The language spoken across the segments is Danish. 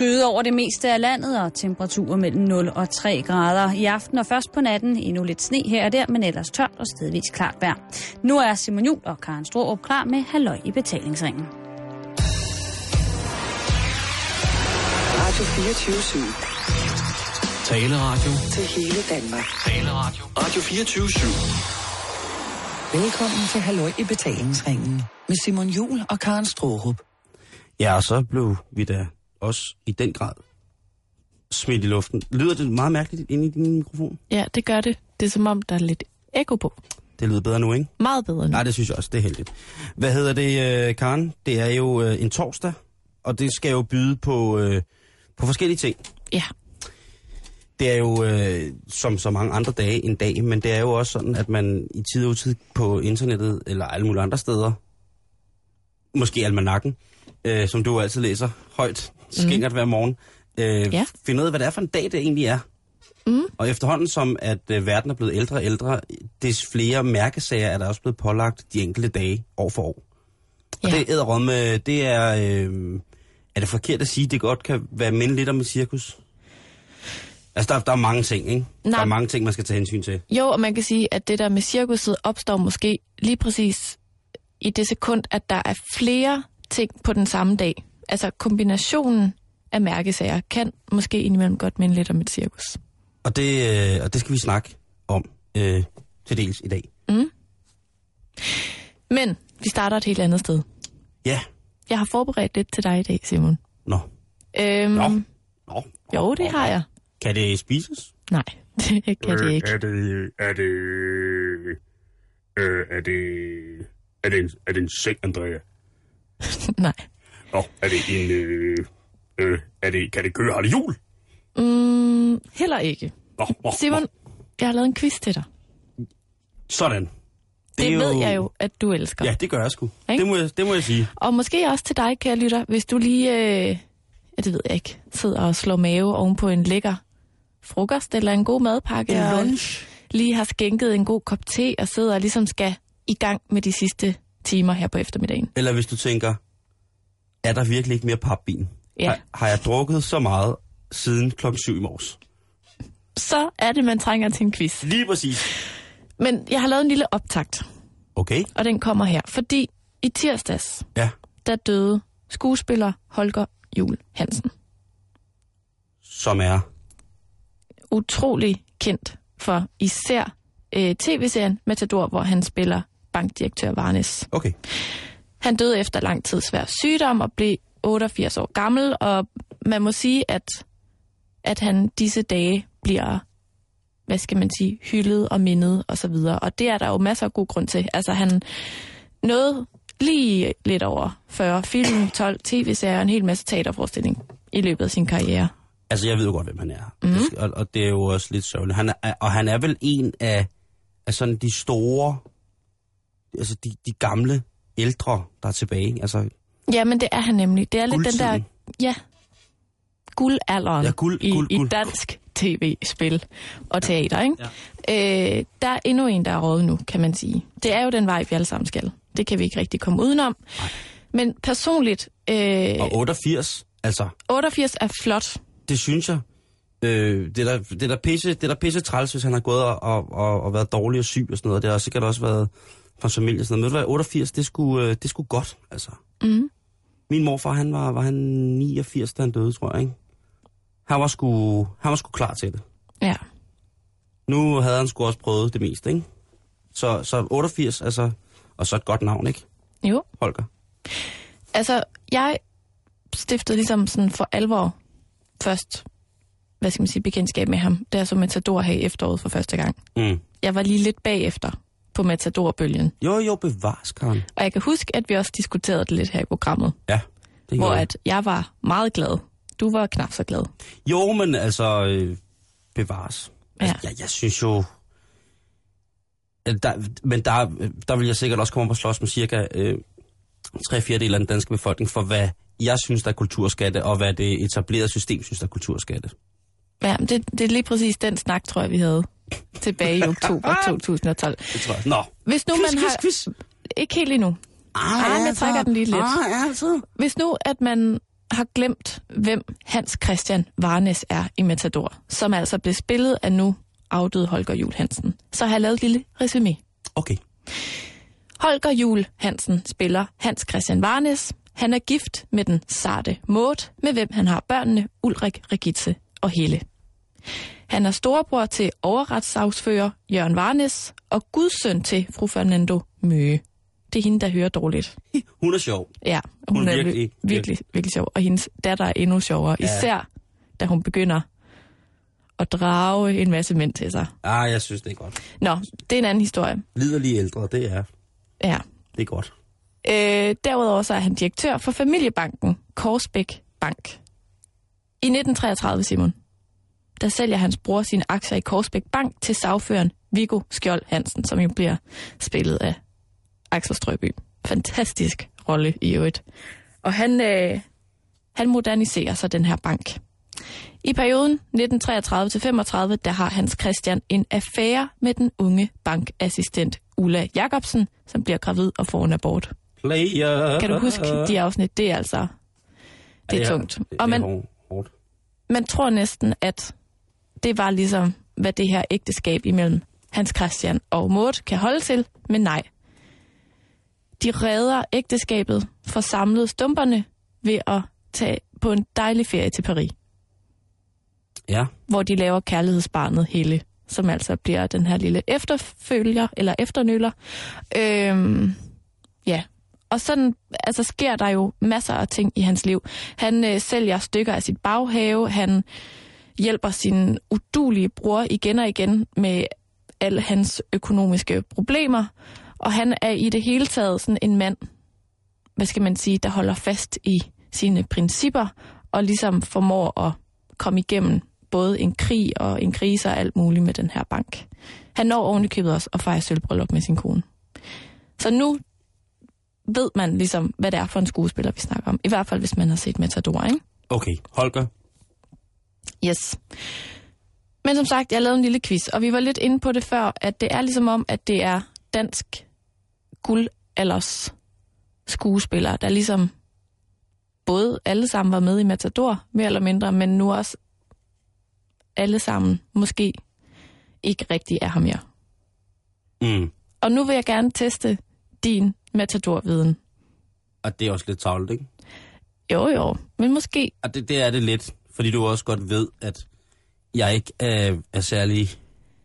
skyde over det meste af landet, og temperaturer mellem 0 og 3 grader. I aften og først på natten endnu lidt sne her og der, men ellers tørt og stedvis klart vejr. Nu er Simon Jul og Karen Strohrup klar med Halløj i betalingsringen. Radio 24 /7. Taleradio. Til hele Danmark. Taleradio. Radio 24 /7. Velkommen til Halløj i betalingsringen med Simon Jul og Karen Strohrup. Ja, og så blev vi da også i den grad smidt i luften. Lyder det meget mærkeligt inde i din mikrofon? Ja, det gør det. Det er som om, der er lidt ekko på. Det lyder bedre nu, ikke? Meget bedre nu. Nej, det synes jeg også, det er heldigt. Hvad hedder det, øh, Karen? Det er jo øh, en torsdag, og det skal jo byde på, øh, på forskellige ting. Ja. Det er jo, øh, som så mange andre dage, en dag, men det er jo også sådan, at man i tid og utid på internettet, eller alle mulige andre steder, måske almanakken, øh, som du altid læser højt, skængert mm. hver morgen, øh, Ja. finder ud af, hvad det er for en dag, det egentlig er. Mm. Og efterhånden som, at øh, verden er blevet ældre og ældre, des flere mærkesager er der også blevet pålagt de enkelte dage, år for år. Og Ja. det er med, det er, øh, er det forkert at sige, at det godt kan være minde lidt om et cirkus? Altså, der, der er mange ting, ikke? Nej. Der er mange ting, man skal tage hensyn til. Jo, og man kan sige, at det der med cirkuset opstår måske lige præcis i det sekund, at der er flere ting på den samme dag. Altså kombinationen af mærkesager kan måske indimellem godt minde lidt om et cirkus. Og det, øh, og det skal vi snakke om øh, til dels i dag. Men vi starter et helt andet sted. Ja, Jeg har forberedt lidt til dig i dag, Simon. nå. Øhm, Nå. Nå. Jo, det har jeg. Kan det spises? Nej, det kan det ikke. Er det... Er det... Øh, er det... Er det en, er det en seng, Andrea? Nej. Nå, er det en... Øh, øh, er det, kan det køre? Har det jul? Mm, heller ikke. Nå, nå, Simon, nå. jeg har lavet en quiz til dig. Sådan. Det, det ved jeg jo, at du elsker. Ja, det gør jeg sgu. Det må jeg, det må jeg sige. Og måske også til dig, kære lytter, hvis du lige, øh, ja, det ved jeg ikke, sidder og slår mave oven på en lækker frokost eller en god madpakke, En lunch. lige har skænket en god kop te og sidder og ligesom skal i gang med de sidste timer her på eftermiddagen. Eller hvis du tænker, er der virkelig ikke mere papvin? Ja. Har, har jeg drukket så meget siden klokken 7 i morges? Så er det, man trænger til en quiz. Lige præcis. Men jeg har lavet en lille optakt, Okay. og den kommer her. Fordi i tirsdags, Ja. der døde skuespiller Holger Jul Hansen. Som er... utrolig kendt for især øh, tv-serien Matador, hvor han spiller bankdirektør Varnes. Okay. Han døde efter lang tid svær sygdom og blev 88 år gammel, og man må sige, at, at han disse dage bliver, hvad skal man sige, hyldet og mindet og så videre. Og det er der jo masser af god grund til. Altså han nåede lige lidt over 40 film, 12 tv-serier og en hel masse teaterforestilling i løbet af sin karriere. Altså, jeg ved jo godt, hvem han er. Mm. Og, og det er jo også lidt sørgeligt. Han er, og han er vel en af, af sådan de store, altså de, de gamle ældre, der er tilbage. Altså, Ja, men det er han nemlig. Det er lidt den der, ja, guldalderen Ja, guld- i, guld- i guld. dansk tv-spil og teater, ikke? Ja. Øh, der er endnu en, der er rådet nu, kan man sige. Det er jo den vej, vi alle sammen skal. Det kan vi ikke rigtig komme udenom. Men personligt, øh, og 88, altså, 88 er flot. det synes jeg. Øh, det, er der, det, er der pisse, det er der pisse træls, hvis han har gået og, og, og, og været dårlig og syg og sådan noget. Det har sikkert også været fra hans familie og sådan noget. Men ved du hvad, 88, det skulle, øh, det skulle godt, altså. Mm. Min morfar, han var, var han 89, da han døde, tror jeg, ikke? Han var sgu, han var sgu klar til det. Ja. Nu havde han sgu også prøvet det meste, ikke? Så, så 88, altså, og så et godt navn, ikke, Jo. Holger? Altså, jeg stiftede ligesom sådan for alvor først, hvad skal man sige, bekendtskab med ham, da jeg så Matador her i efteråret for første gang. Mm. Jeg var lige lidt bagefter på Matador-bølgen. Jo, jo, bevares, Karen. Og jeg kan huske, at vi også diskuterede det lidt her i programmet, Ja, det hvor jeg. at jeg var meget glad. Du var knap så glad. Jo, men altså, øh, bevares. Altså, Ja. jeg, jeg synes jo... Der, men der, der vil jeg sikkert også komme op og slås med cirka øh, tre fjerdedel af den danske befolkning for, hvad jeg synes, der er kulturskatte, og hvad det etablerede system synes, der er kulturskatte. Ja, men det, det er lige præcis den snak, tror jeg, vi havde tilbage i oktober 2012. Det tror jeg. Nå. Hvis nu man har... quiz. Ikke helt endnu. Ah, Ah, men jeg trækker den lige lidt. Ah, ja, altså. Hvis nu, at man har glemt, hvem Hans Christian Varnes er i Matador, som altså blev spillet af nu afdøde Holger Jul Hansen, så har jeg lavet et lille resume. Okay. Holger Jul Hansen spiller Hans Christian Varnes. Han er gift med den sarte Maud, med hvem han har børnene Ulrik, Regitze og Helle. Han er storebror til overretssagsfører Jørgen Varnes og gudsøn til fru Fernando Møge. Det er hende, der hører dårligt. Hun er sjov. Ja, hun, Hun er virkelig- virkelig, virkelig, virkelig sjov. Og hendes datter er endnu sjovere, Ja. især da hun begynder at drage en masse mænd til sig. Ah, jeg synes, det er godt. Nå, det er en anden historie. Liderlige ældre, det er, Ja. det er godt. Øh, derudover så er han direktør for familiebanken Korsbæk Bank. I 1933, Simon, der sælger hans bror sine aktier i Korsbæk Bank til sagføreren Viggo Skjold Hansen, som jo bliver spillet af Axel Strøby. Fantastisk rolle i øvrigt. Og han, øh, han moderniserer så den her bank. I perioden 1933-35, der har Hans Christian en affære med den unge bankassistent Ulla Jacobsen, som bliver gravid og får en abort. Player. Kan du huske de afsnit? Det er altså det er Ja, tungt. Og man, man tror næsten, at det var ligesom, hvad det her ægteskab imellem Hans Christian og Maud kan holde til, men nej. De redder ægteskabet for samlet stumperne ved at tage på en dejlig ferie til Paris, Ja. hvor de laver kærlighedsbarnet Helle, som altså bliver den her lille efterfølger, eller efternøler. Øhm, ja, og sådan altså, sker der jo masser af ting i hans liv. Han øh, sælger stykker af sit baghave, han hjælper sin udulige bror igen og igen med alle hans økonomiske problemer, og han er i det hele taget sådan en mand, hvad skal man sige, der holder fast i sine principper, og ligesom formår at komme igennem både en krig og en krise og alt muligt med den her bank. Han når ovenikøbet også at fejre sølvbryllup med sin kone. Så nu ved man ligesom, hvad det er for en skuespiller, vi snakker om. I hvert fald, hvis man har set Matador, ikke? Okay, Holger. Yes. Men som sagt, jeg lavede en lille quiz, og vi var lidt inde på det før, at det er ligesom om, at det er dansk guldalders skuespillere, der ligesom både alle sammen var med i Matador, mere eller mindre, men nu også alle sammen måske ikke rigtig er her mere. Mm. Og nu vil jeg gerne teste din Matador-viden. Og det er også lidt tavlet, ikke? Jo, jo, men måske, Og det, det er det lidt, fordi du også godt ved, at jeg ikke er, er særlig...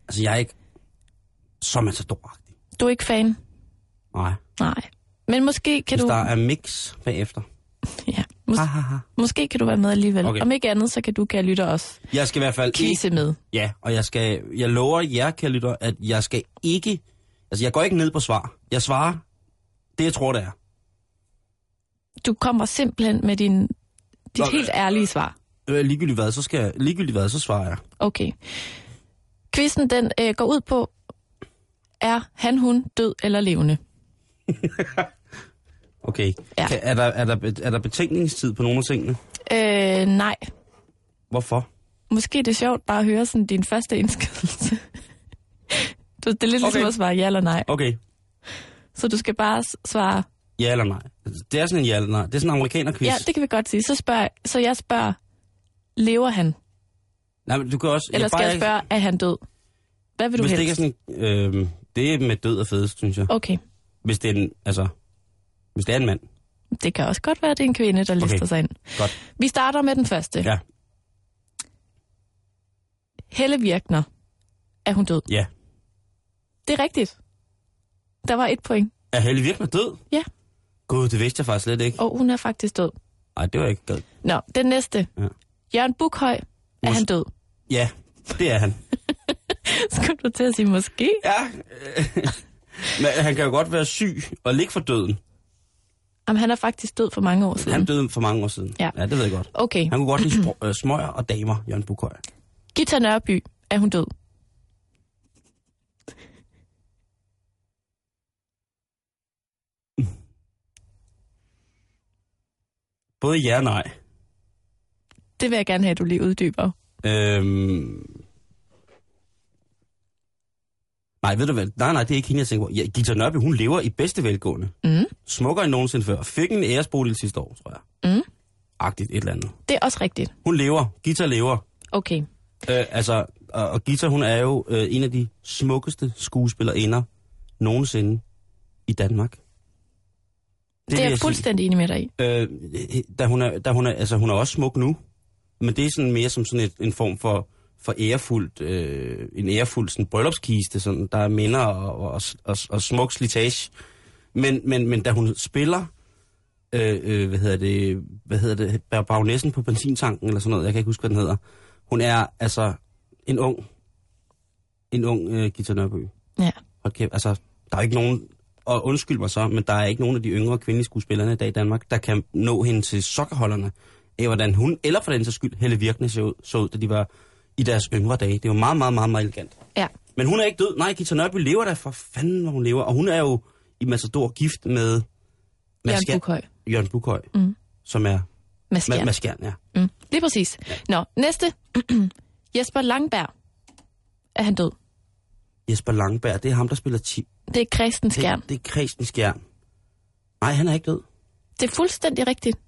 Altså, jeg er ikke så matadoragtig. du er ikke fan. Nej. Nej. Men måske kan Hvis du... der er mix bagefter. Ja, mås- Ha, ha, ha. Måske kan du være med alligevel. Okay. Om ikke andet, så kan du, kan lytte også Jeg skal i hvert fald ikke... quizze med. Ja, og jeg skal... Jeg lover jer, kære lytter, at jeg skal ikke... Altså, jeg går ikke ned på svar. Jeg svarer det, jeg tror, det er. Du kommer simpelthen med din, dit Nå, helt ærlige svar. Øh, ligegyldigt hvad, så skal jeg... Ligegyldigt hvad, så svarer jeg. Okay. Quizzen, den øh, går ud på, er han, hun død eller levende? Okay. Ja. Kan, er, der, er, der, er der betænkningstid på nogle af tingene? Øh, nej. Hvorfor? Måske det er sjovt bare at høre sådan din første indskydelse. Du, det er lidt ligesom Okay. at svare ja eller nej. Okay. Så du skal bare svare, Ja eller nej? Det er sådan en ja eller nej. Det er sådan en amerikaner-quiz. ja, det kan vi godt sige. Så, spørg, så jeg spørger, lever han? Nej, men du kan også... Eller skal bare jeg spørge, er han død? Hvad vil du Hvis det helst? ikke er sådan... Øh, det er med død og fedest, synes jeg. Okay. Hvis det er en... Altså... Hvis det er en mand. Det kan også godt være, at det er en kvinde, der lister Okay. sig ind. Godt. Vi starter med den første. Ja. Helle Virkner. Er hun død? Ja. Det er rigtigt. Der var et point. Er Helle virkelig død? Ja. Gud, det vidste jeg faktisk slet ikke. Og hun er faktisk død. Nej, det var ikke godt. Nå, den næste. Ja. Jørgen Bukhøj. Er Mås- han død? Ja, det er han. Skulle du til at sige måske? Ja. øh, Men han kan jo godt være syg og ligge for døden. Jamen, han er faktisk død for mange år siden. Han døde for mange år siden. Ja. ja det ved jeg godt. Okay. Han kunne godt lide spro- øh, smøger og damer, Jørgen Bukhøj. Gita Nørby. Er hun død? Både ja og nej. Det vil jeg gerne have, at du lige uddyber. Øhm... Nej, ved du hvad? Nej, nej, det er ikke hende, jeg tænker på. Ja, Gita Nørby, hun lever i bedste velgående. Mm. Smukkere end nogensinde før. Fik en æresbolig sidste år, tror jeg. Mm. agtigt et eller andet. Det er også rigtigt. Hun lever. Gita lever. Okay. Øh, altså, og, og Gita, hun er jo øh, en af de smukkeste skuespillerinder nogensinde i Danmark. Det, det er jeg fuldstændig enig med dig i. Øh, da hun er, da hun er, altså hun er også smuk nu, men det er sådan mere som sådan et, en form for, for ærefuldt, øh, en ærefuld sådan bryllupskiste, sådan, der er minder og, og, og, og smuk slitage. Men, men, men da hun spiller, øh, øh, hvad hedder det, hvad hedder det, baronessen på benzintanken eller sådan noget, jeg kan ikke huske, hvad den hedder. Hun er altså en ung, en ung øh, Gita Nørby. Ja. Hold kæft, altså, der er ikke nogen, og undskyld mig så, men der er ikke nogen af de yngre kvindelige skuespillere i dag i Danmark, der kan nå hende til sokkerholderne af, hvordan hun, eller for den sags skyld, Helle Virkne så ud, så ud, da de var i deres yngre dage. Det var meget, meget, meget, meget elegant. Ja. Men hun er ikke død. Nej, Gita Nørby lever der for fanden, hvor hun lever. Og hun er jo i Massador gift med... med Jørgen Bukhøj. Jørgen Bukhøj, Mm. som er... Med Ma- Skjern, ja. Mm. Lige præcis. Nå, næste. Jesper Langberg. Er han død? Jesper Langberg, det er ham, der spiller ti. Det er Kristen Skjern. Det, det er Kristen Skjern. Nej, han er ikke død. Det er fuldstændig rigtigt.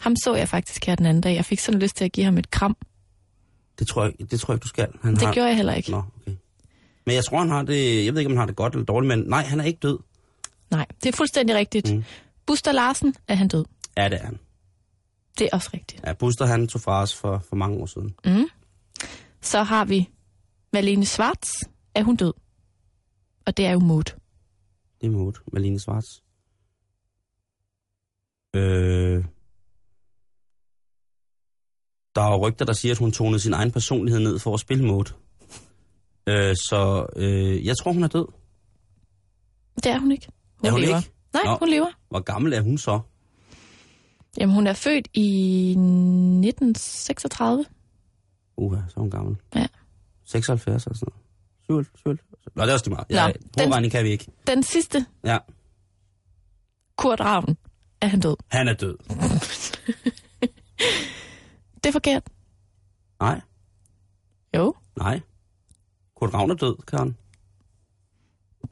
Ham så jeg faktisk her den anden dag. Jeg fik sådan lyst til at give ham et kram. Det tror jeg, det tror jeg du skal. Han Det har... gjorde jeg heller ikke. Nå, okay. Men jeg tror, han har det... Jeg ved ikke, om han har det godt eller dårligt, men nej, han er ikke død. Nej, det er fuldstændig rigtigt. Mm. Buster Larsen, er han død? Ja, det er han. Det er også rigtigt. Ja, Buster, han tog fra os for, for mange år siden. Mm. Så har vi Malene Schwartz. Er hun død? Og det er jo Maud. Det er Maud, Malene Svarts. Øh... Der er rygter, der siger, at hun tonede sin egen personlighed ned for at spille Maud. Øh, så øh, jeg tror, hun er død. Det er hun ikke. Hun Er hun lever. ikke? Nej, Nå. hun lever. Hvor gammel er hun så? Jamen, hun er født i 1936. Uha, så er hun gammel. Ja. 76 eller sådan noget. 77. Nå, det er også det meget. Ja, hovedregning kan vi ikke. Den sidste, Ja, Kurt Ravn, er han død. han er død. Det er forkert. Nej, Jo. nej. Kurt Ravn er død, Karen.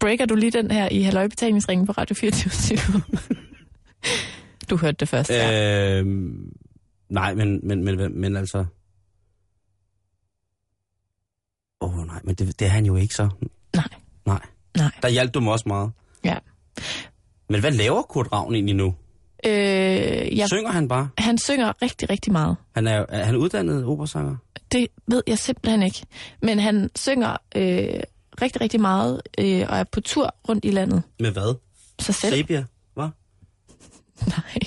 Breaker du lige den her i halvøjbetalingsringen på Radio 24 Du hørte det først, ja. Øh, nej, men, men, men, men altså... Åh oh, nej, men det, det er han jo ikke så. Nej. Nej. Nej. Der hjalp du mig også meget. Ja. Men hvad laver Kurt Ravn egentlig nu? Øh, Ja. ja, Synger han bare? han synger rigtig, rigtig meget. Han er, er han uddannet operasanger? Det ved jeg simpelthen ikke. Men han synger øh, rigtig, rigtig meget øh, og er på tur rundt i landet. Med hvad? Sig selv. Sabia? Hvad? Nej.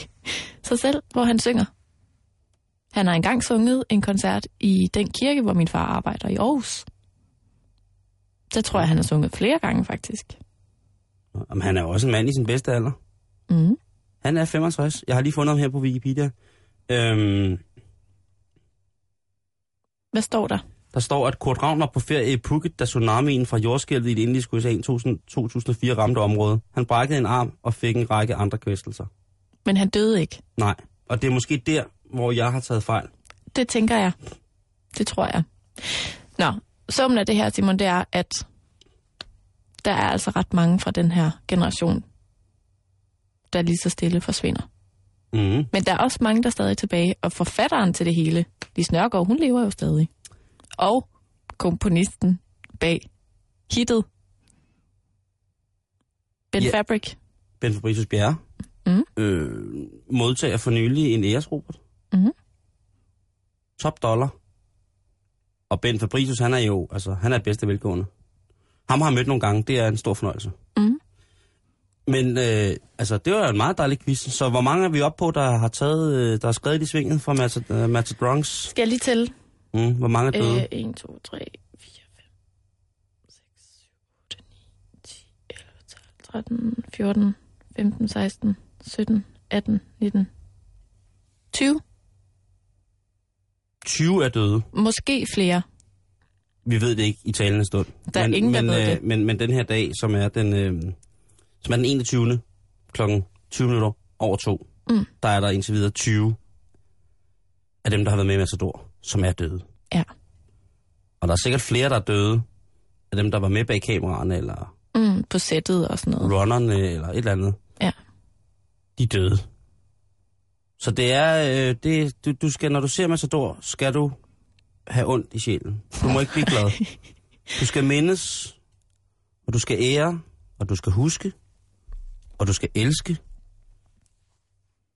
Sig selv, hvor han synger. Han har engang sunget en koncert i den kirke, hvor min far arbejder i Aarhus. Der tror jeg, han har sunget flere gange, faktisk. Jamen, han er jo også en mand i sin bedste alder. Mm. Han er 65. Jeg har lige fundet ham her på Wikipedia. Øhm, Hvad står der? der står, at Kurt Ravn var på ferie i Phuket, da tsunamien fra jordskælvet i det indiske USA i 2000 2004 ramte området. Han brækkede en arm og fik en række andre kvæstelser. Men han døde ikke. Nej, og det er måske der, hvor jeg har taget fejl. Det tænker jeg. Det tror jeg. Nå, summen af det her, Simon, det er, at der er altså ret mange fra den her generation, der lige så stille forsvinder. Mm. Men der er også mange, der er stadig tilbage, og forfatteren til det hele, Lis Nørgaard, hun lever jo stadig. Og komponisten bag hittet, Ben Ja. Fabric. Ben Fabricius Bjerre Mm. øh, modtager for nylig en æresrobot. Mhm. Top dollar. Og Ben Fabricius, han er jo, altså, han er bedste velgående. Ham har jeg mødt nogle gange, det er en stor fornøjelse. Mhm. Men øh, altså, det var en meget dejlig quiz. Så hvor mange er vi oppe på, der har taget, øh, der har skrevet i svinget fra Matad, uh, Matadrons? Skal jeg lige tælle? Mm, hvor mange er døde? Øh, 1, 2, 3, 4, 5, 6, 7, 8, 9, 10, 11, 12, 13, 14, 15, 16, 17, 18, 19, 20. 20 er døde. Måske flere. Vi ved det ikke i talende stund. Der er men, ingen, der men, ved øh, det. Men, men den her dag, som er den, øh, som er den 21. klokken 20 minutter over to, Mm. der er der indtil videre 20 af dem, der har været med i Matador, som er døde. Ja. Og der er sikkert flere, der er døde af dem, der var med bag kameraerne, eller Mm, på sættet og sådan noget. runnerne, eller et eller andet. Ja. De er døde. Så det er, øh, det, du, du skal, når du ser Matador, skal du have ondt i sjælen. Du må ikke blive glad. Du skal mindes, og du skal ære, og du skal huske, og du skal elske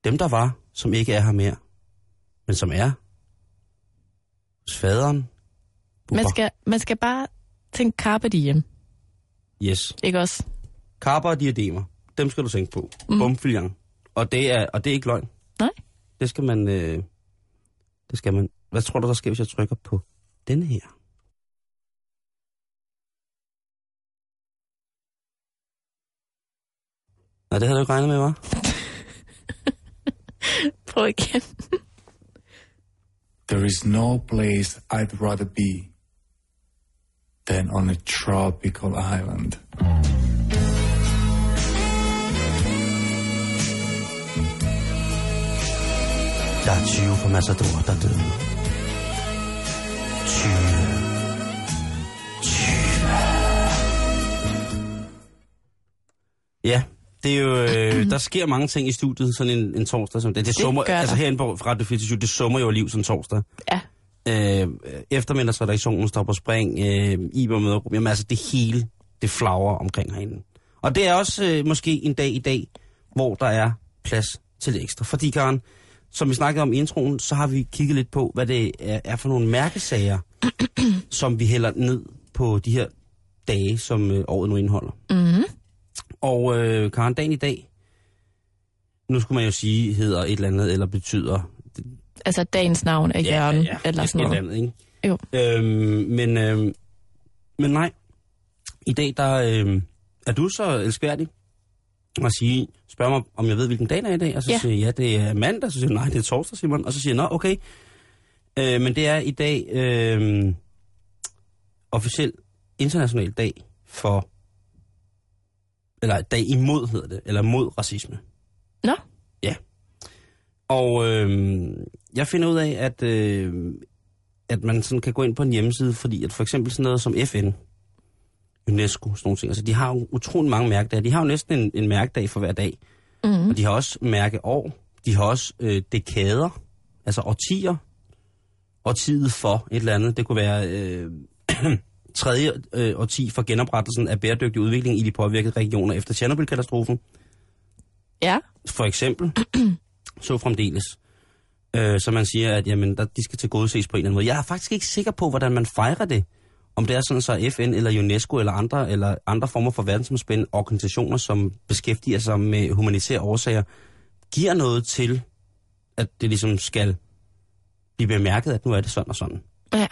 dem, der var, som ikke er her mere, men som er hos faderen. Man skal, man skal bare tænke carpe diem, Yes. ikke også? Karper og diademer, dem skal du tænke på. Mm. Bumfilian. Og det er, og det er ikke løgn. Nej? Det skal man, øh, det skal man. Hvad tror du, der sker, hvis jeg trykker på denne her? Nej, det havde du ikke regnet med, var? Prøv igen. There is no place I'd rather be than on a tropical island. Der er 20 fra Massador, der døde. 20. 20. Ja, det er jo, øh, der sker mange ting i studiet sådan en, en torsdag som det. Det, Det summer, gør altså herinde på Radio 24, det summer jo liv som torsdag. Ja. Øh, eftermiddagsredaktionen står på spring, øh, Iber mødergruppen, jamen altså det hele, det flagrer omkring herinde. Og det er også øh, måske en dag i dag, hvor der er plads til det ekstra. Fordi Karen, som vi snakkede om i introen, så har vi kigget lidt på, hvad det er, er for nogle mærkesager, som vi hælder ned på de her dage, som øh, året nu indeholder. Mm-hmm. Og øh, Karen, dagen i dag, nu skulle man jo sige, hedder et eller andet, eller betyder Altså dagens navn er Jørgen, eller et- sådan et noget. Andet, ikke? Jo. Øhm, men, øhm, men nej, i dag der øhm, er du så elskværdig at sige, spørg mig, om jeg ved, hvilken dag det er i dag, og så Ja. ja. siger jeg, ja, det er mandag, så siger jeg, nej, det er torsdag, Simon, og så siger jeg, nå, okay. Øh, men det er i dag øhm, officiel international dag for, eller dag imod hedder det, eller mod racisme. Nå, Og øh, jeg finder ud af, at, øh, at man sådan kan gå ind på en hjemmeside, fordi at for eksempel sådan noget som FN, UNESCO, sådan nogle ting, altså de har jo utrolig mange mærkedage. De har jo næsten en, en mærkedag for hver dag. mm-hmm. Og de har også mærkeår. De har også øh, dekader, altså årtier. Årtiet for et eller andet. Det kunne være øh, tredje øh, årti for genoprettelsen af bæredygtig udvikling i de påvirkede regioner efter Tjernobyl-katastrofen ja. for eksempel, så fremdeles. Øh, så man siger, at jamen, der, de skal til gode ses på en eller anden måde. Jeg er faktisk ikke sikker på, hvordan man fejrer det. Om det er sådan, så FN eller UNESCO eller andre, eller andre former for verdensomspændende organisationer, som beskæftiger sig med humanitære årsager, giver noget til, at det ligesom skal blive bemærket, at nu er det sådan og sådan. Ja.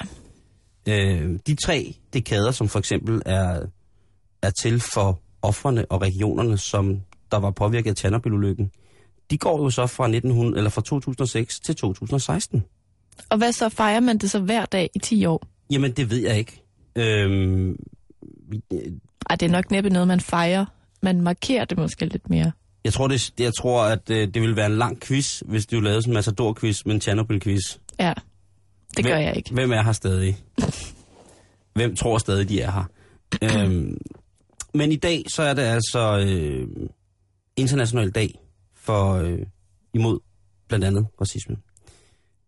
Øh, de tre dekader, som for eksempel er, er til for offrene og regionerne, som der var påvirket af Tjernobyl-ulykken, de går jo så fra, 1900, eller fra 2006 til 2016. Og hvad så fejrer man det så hver dag i 10 år? Jamen, det ved jeg ikke. Øhm, vi- Ej, det er nok næppe noget, man fejrer. Man markerer det måske lidt mere. jeg tror, det, jeg tror at øh, det ville være en lang quiz, hvis du lavede sådan en Matador-quiz med en Tjernobyl-quiz. Ja, det gør Hvem- jeg ikke. Hvem er her stadig? Hvem tror stadig, de er her? øhm, men i dag, så er det altså øh, international dag for øh, imod blandt andet racisme.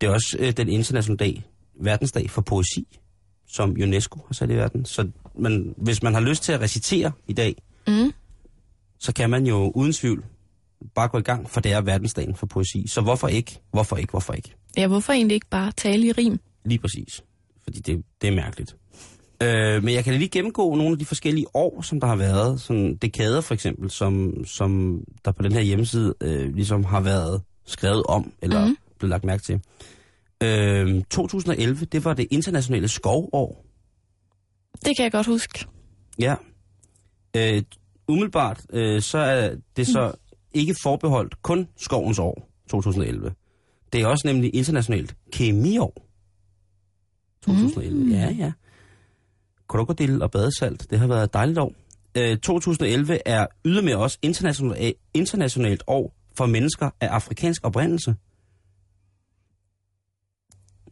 Det er også øh, den internationale dag, verdensdag for poesi, som UNESCO har sat i verden. Så man, hvis man har lyst til at recitere i dag, Mm. så kan man jo uden tvivl bare gå i gang, for det er verdensdagen for poesi. Så hvorfor ikke? Hvorfor ikke? Hvorfor ikke? Ja, hvorfor egentlig ikke bare tale i rim? Lige præcis. Fordi det, det er mærkeligt. Øh, men jeg kan lige gennemgå nogle af de forskellige år, som der har været. Sådan dekader for eksempel, som, som der på den her hjemmeside øh, ligesom har været skrevet om, eller mm. blevet lagt mærke til. Øh, 2011, det var det internationale skovår. Det kan jeg godt huske. Ja. Øh, umiddelbart, øh, så er det så ikke forbeholdt kun skovens år, 2011. Det er også nemlig internationalt kemiår. 2011, mm. ja, ja. Krokodil og badesalt, det har været et dejligt år. Øh, 2011 er ydermere også internationalt, internationalt år for mennesker af afrikansk oprindelse.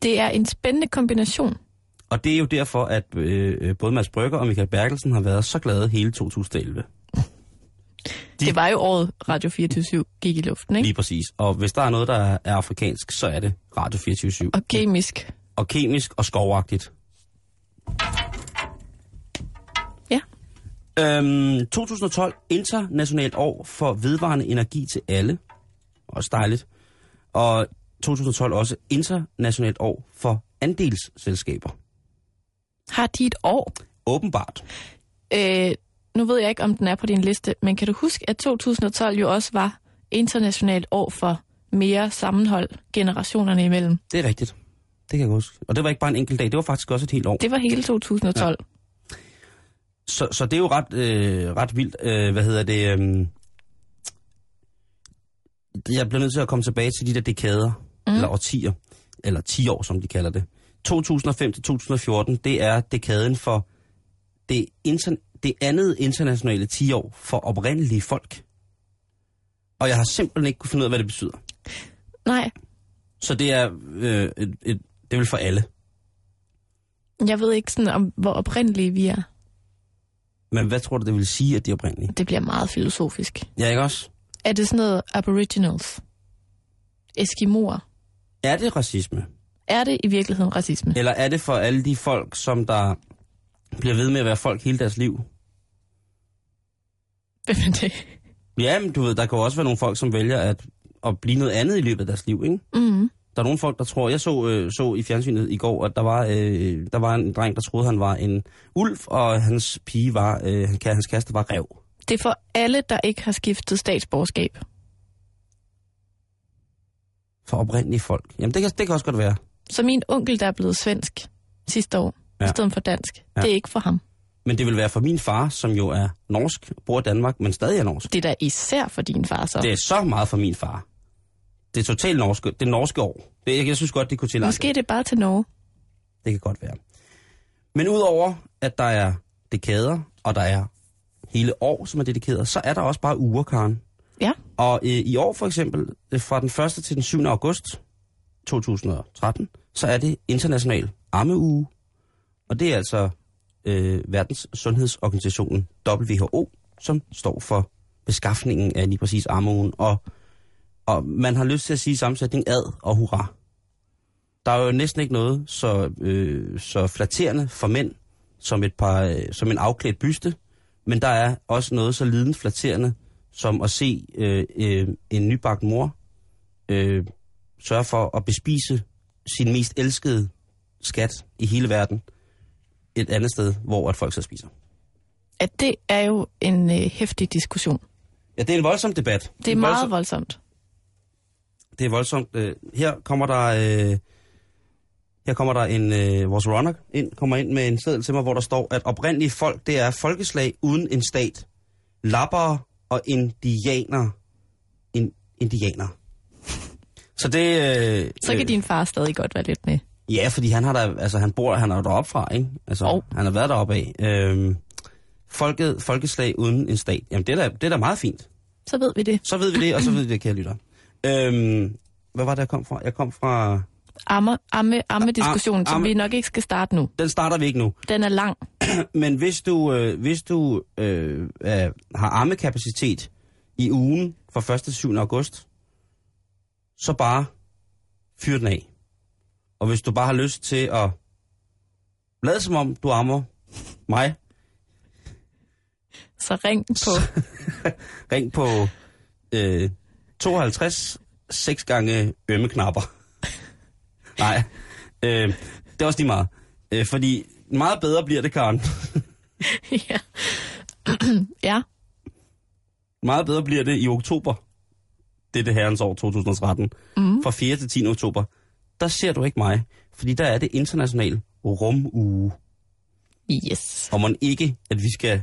Det er en spændende kombination. Og det er jo derfor, at øh, øh, både Mads Brygger og Michael Berkelsen har været så glade hele 2011. De- Det var jo året Radio 24 gik i luften, ikke? Lige præcis. Og hvis der er noget, der er afrikansk, så er det Radio 24 Og kemisk. og kemisk og skovagtigt. Ja. Øhm, 2012, internationalt år for vedvarende energi til alle. Også dejligt. Og 2012 også internationalt år for andelsselskaber. Har de et år? Åbenbart. Øh, nu ved jeg ikke, om den er på din liste, men kan du huske, at 2012 jo også var internationalt år for mere sammenhold generationerne imellem? Det er rigtigt. Det kan jeg huske. Og det var ikke bare en enkelt dag, det var faktisk også et helt år. Det var hele 2012. Ja. Så, så det er jo ret, øh, ret vildt. Øh, hvad hedder det? Øh, jeg bliver nødt til at komme tilbage til de der dekader, mm. eller årtier, eller 10 år, som de kalder det. 2005 til 2014, det er dekaden for det, inter- det andet internationale 10 år for oprindelige folk. Og jeg har simpelthen ikke kunne finde ud af, hvad det betyder. Nej, Så det er, øh, et, et, det er vel for alle. jeg ved ikke sådan, om, hvor oprindelige vi er. Men hvad tror du, det vil sige, at de er oprindelige? Det bliver meget filosofisk. Ja, ikke også? Er det sådan noget aboriginals? Eskimoer? Er det racisme? Er det i virkeligheden racisme? Eller er det for alle de folk, som der bliver ved med at være folk hele deres liv? Hvem er det? Ja, men du ved, der kan jo også være nogle folk, som vælger at, at blive noget andet i løbet af deres liv, ikke? Mm. Der er nogle folk, der tror... Jeg så, øh, så i fjernsynet i går, at der var, øh, der var en dreng, der troede, han var en ulv, og hans pige var... Øh, hans kæreste var rev. Det er for alle, der ikke har skiftet statsborgerskab. For oprindelige folk. Jamen, det kan, det kan også godt være. Så min onkel, der er blevet svensk sidste år, ja. I stedet for dansk, Ja. det er ikke for ham. Men det vil være for min far, som jo er norsk, bor i Danmark, men stadig er norsk. Det er da især for din far så. Det er så meget for min far. Det er totalt norske, det norske år. Det, jeg, jeg synes godt, det kunne til Måske er det bare til Norge. Det kan godt være. Men udover, at der er dekader, og der er hele år, som er dedikeret, så er der også bare uger, Karen. Ja. Og øh, i år for eksempel, øh, fra den 1. til den 7. august 2013, så er det international ammeuge. Og det er altså øh, Verdens Sundhedsorganisationen WHO, som står for beskaffningen af lige præcis armoen. Og, og man har lyst til at sige sammensætning ad og hurra. Der er jo næsten ikke noget så, øh, så flatterende for mænd som, et par, øh, som en afklædt byste, men der er også noget så lidende flatterende som at se øh, øh, en nybagt mor øh, sørge for at bespise sin mest elskede skat i hele verden et andet sted, hvor at folk så spiser. At det er jo en øh, hæftig diskussion. Ja, det er en voldsom debat. Det er En meget voldsom, voldsomt. Det er voldsomt. Øh, her kommer der... Øh, her kommer der en, øh, vores runner ind, kommer ind med en seddel til mig, hvor der står, at oprindelige folk, det er folkeslag uden en stat. Lappere og indianer. In, indianer. Så det... Øh, Så kan din far stadig godt være lidt med. Ja, fordi han har der, altså han bor, han er jo deroppe fra, ikke? Altså, Jo. han har været deroppe af. Øhm, folket, folkeslag uden en stat. Jamen, det er, da, det er da meget fint. Så ved vi det. Så ved vi det, og så ved vi det, kære lytter. Øhm, hvad var det, jeg kom fra? Jeg kom fra... Amme, amme, amme diskussionen, som vi nok ikke skal starte nu. Den starter vi ikke nu. Den er lang. Men hvis du, øh, hvis du øh, øh, har armekapacitet i ugen fra 1. til 7. august, så bare fyr den af. Og hvis du bare har lyst til at lade som om du ammer mig, Så ring på. ring på øh, 52 6 gange ømme knapper. Nej, øh, det er også lige meget. Øh, fordi meget bedre bliver det, Karen. ja. ja. Meget bedre bliver det i oktober. Det er det herrens år 2013. Mm. Fra 4. til 10. oktober. Der ser du ikke mig, fordi der er det international rumuge. Yes. Og man ikke, at vi skal...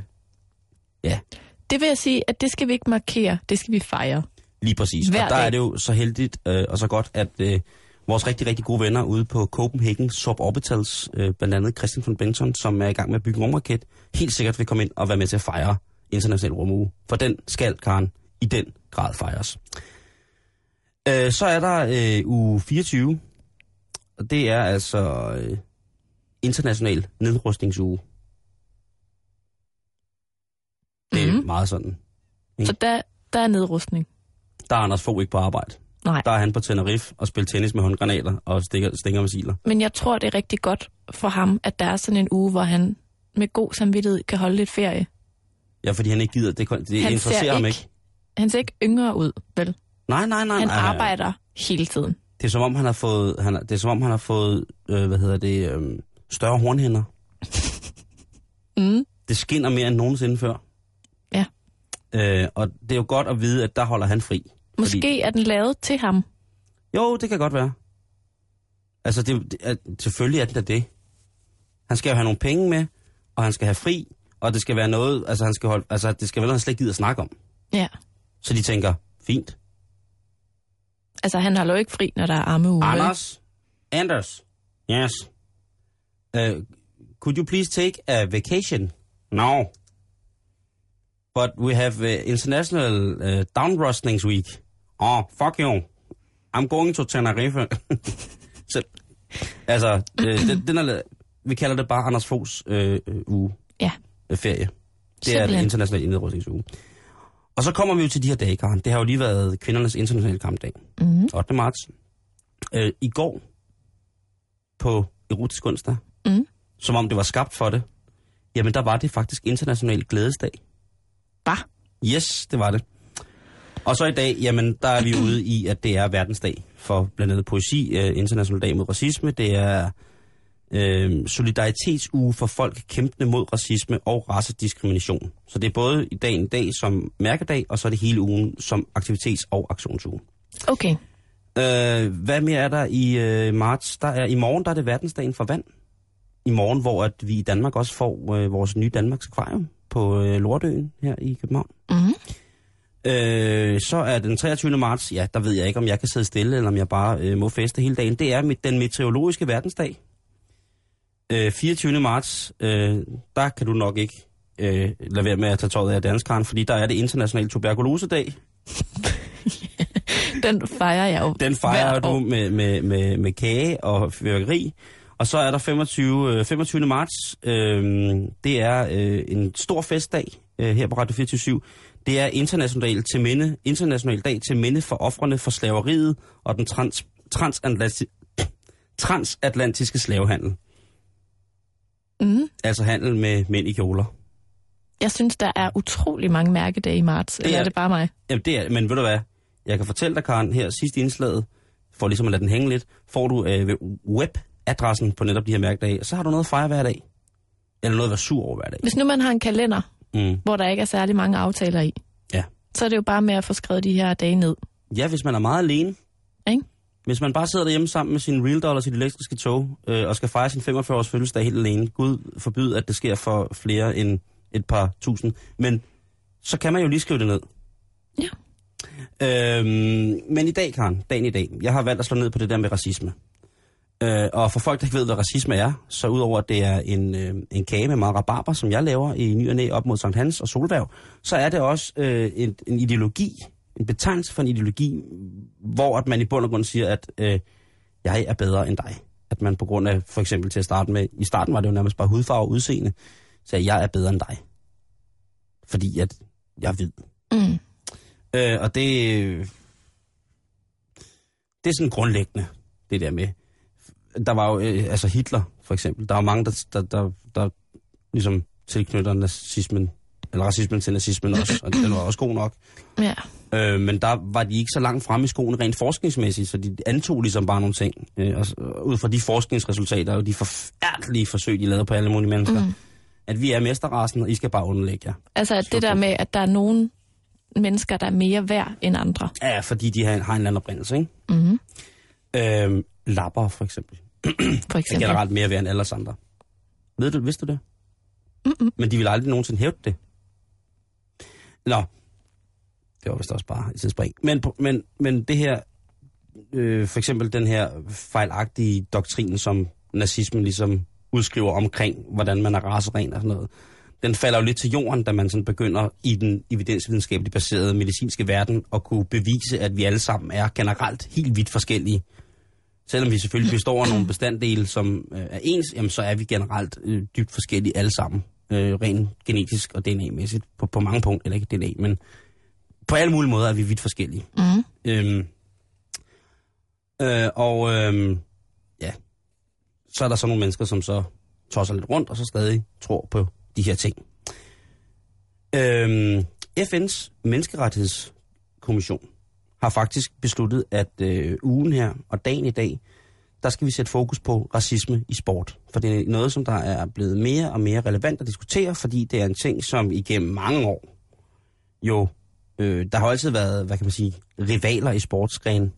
Ja, Det vil jeg sige, at det skal vi ikke markere. Det skal vi fejre. lige præcis. Hver og der dag. er det jo så heldigt øh, og så godt, at øh, vores rigtig, rigtig gode venner ude på Copenhagen Suborbitals, øh, blandt andet Christian von Benton, som er i gang med at bygge en rumraket, helt sikkert vil komme ind og være med til at fejre international rumuge. For den skal, Karen, i den grad fejres. Øh, så er der øh, uge 24, og det er altså øh, international nedrustningsuge. Det er mm. meget sådan Så der, der er nedrustning. Der er Anders Fogh ikke på arbejde. Nej. Der er han på Tenerife og spiller tennis med håndgranater og stikker, stinger missiler. Men jeg tror, det er rigtig godt for ham, at der er sådan en uge, hvor han med god samvittighed kan holde lidt ferie. Ja, fordi han ikke gider. Det, det Han interesserer ser ham ikke- ikke. Han ser ikke yngre ud, vel? Nej, nej, nej. Han nej, arbejder hele tiden. Det er som om han har fået, han, det er som om han har fået, øh, hvad hedder det, øh, større hornhænder. Mm. Det skinner mere end nogensinde før. Ja. Øh, og det er jo godt at vide, at der holder han fri. Måske Fordi, er den lavet til ham. jo, det kan godt være. Altså, det, det er, selvfølgelig er det da det. Han skal jo have nogle penge med, og han skal have fri, og det skal være noget, altså, han skal holde, altså det skal være noget, han slet ikke gider at snakke om. Ja. Så de tænker, fint. Altså, han har jo ikke fri, når der er armeuge. Anders, Anders, yes. Uh, could you please take a vacation? No. But we have uh, International uh, Downrustnings Week. Oh, fuck you. I'm going to Tenerife. Så, altså, øh, den, den er, vi kalder det bare Anders Foghs øh, øh, uge. Ja. Øh, ferie. Det er Simpelthen. den internationale nedrustningsuge. Og så kommer vi jo til de her dage, Karen. Det har jo lige været kvindernes internationale kampdag. Mm. 8. marts. Øh, I går på erotisk onsdag, Mm. som om det var skabt for det, jamen der var det faktisk international glædesdag. Bah. Yes, det var det. Og så i dag, jamen der er vi ude i, at det er verdensdag for blandt andet poesi, øh, international dag mod racisme. Det er øh, solidaritetsuge for folk kæmpende mod racisme og racediskrimination. Så det er både i dagen en dag som mærkedag, og så er det hele ugen som aktivitets- og aktionsuge. Okay. Øh, hvad mere er der i øh, marts? Der er, I morgen der er det verdensdagen for vand. I morgen, hvor at vi i Danmark også får øh, vores nye Danmarks Akvarium på øh, Lortøen her i København. Mm. Øh, så er den 23. marts, ja, der ved jeg ikke, om jeg kan sidde stille, eller om jeg bare øh, må feste hele dagen. Det er mit, den meteorologiske verdensdag. Øh, 24. marts, øh, der kan du nok ikke øh, lade være med at tage tøjet af danskeren, fordi der er det international tuberkulosedag. Den fejrer jeg jo Den fejrer du med, med, med, med kage og fyrværkeri. Og så er der 25, øh, 25. marts. Øh, det er øh, en stor festdag øh, her på Radio 24 Det er international, til minde, international dag til minde for offrene for slaveriet og den trans, transatlanti, transatlantiske slavehandel. Mm. Altså handel med mænd i kjoler. Jeg synes, der er utrolig mange mærkedage i marts. Eller er- er det bare mig? Jamen det er, men ved du hvad? Jeg kan fortælle dig, Karen, her sidst i indslaget, for ligesom at lade den hænge lidt, får du øh, webadressen på netop de her mærkedage, så har du noget at fejre hver dag. Eller noget at være sur over hver dag. Hvis nu man har en kalender, Mm. hvor der ikke er særlig mange aftaler i, Ja. så er det jo bare med at få skrevet de her dage ned. Ja, hvis man er meget alene. Hvis man bare sidder derhjemme sammen med sin real doll og sit elektriske tog, øh, og skal fejre sin 45-års fødselsdag helt alene. Gud forbyde, at det sker for flere end et par tusind. Men så kan man jo lige skrive det ned. Ja. Øhm, men i dag, Karen, dagen i dag, jeg har valgt at slå ned på det der med racisme. Øh, og for folk, der ikke ved, hvad racisme er, så udover at det er en, øh, en kage med meget rabarber, som jeg laver i ny og næ op mod Sankt Hans og Solværv, så er det også øh, en, en ideologi, en betegnelse for en ideologi, hvor at man i bund og grund siger, at øh, jeg er bedre end dig. At man på grund af, for eksempel til at starte med, i starten var det jo nærmest bare hudfarve og udseende, sagde, jeg er bedre end dig. Fordi at jeg er hvid. Mm. Øh, og det, det er sådan grundlæggende, det der med. Der var jo, øh, altså Hitler for eksempel, der var mange, der, der, der, der ligesom tilknytter nazismen, eller racismen til nazismen også, og den var også god nok. Ja. Øh, men der var de ikke så langt fremme i skoene rent forskningsmæssigt, så de antog ligesom bare nogle ting. Øh, og, ud fra de forskningsresultater og de forfærdelige forsøg, de lavede på alle mulige mennesker, mm. at vi er mesterrasen, og I skal bare underlægge jer. Altså at det der med, at der er nogle mennesker, der er mere værd end andre. Ja, fordi de har, har en eller anden oprindelse, ikke? Mm-hmm. Øh, lapper for eksempel. For er eksempel. generelt mere værd end alle andre. Ved du, vidste du det? Mm-mm. Men de vil aldrig nogensinde hævde det. Nå, det var vist også bare et tidsspring. Men, men, men det her, øh, for eksempel den her fejlagtige doktrin, som nazismen ligesom udskriver omkring, hvordan man er raseren og sådan noget, den falder jo lidt til jorden, da man sådan begynder i den evidensvidenskabeligt baserede medicinske verden at kunne bevise, at vi alle sammen er generelt helt vidt forskellige. Selvom vi selvfølgelig består af nogle bestanddele, som øh, er ens, jamen, så er vi generelt øh, dybt forskellige alle sammen. Øh, rent genetisk og DNA-mæssigt på, på mange punkter, eller ikke DNA, men på alle mulige måder er vi vidt forskellige. Mm. Øhm, øh, og øhm, ja, så er der så nogle mennesker, som så tosser lidt rundt, og så stadig tror på de her ting. Øhm, FN's menneskerettighedskommission har faktisk besluttet, at øh, ugen her og dagen i dag, der skal vi sætte fokus på racisme i sport. For det er noget, som der er blevet mere og mere relevant at diskutere, fordi det er en ting, som igennem mange år jo, øh, der har altid været, hvad kan man sige, rivaler i sportsgren.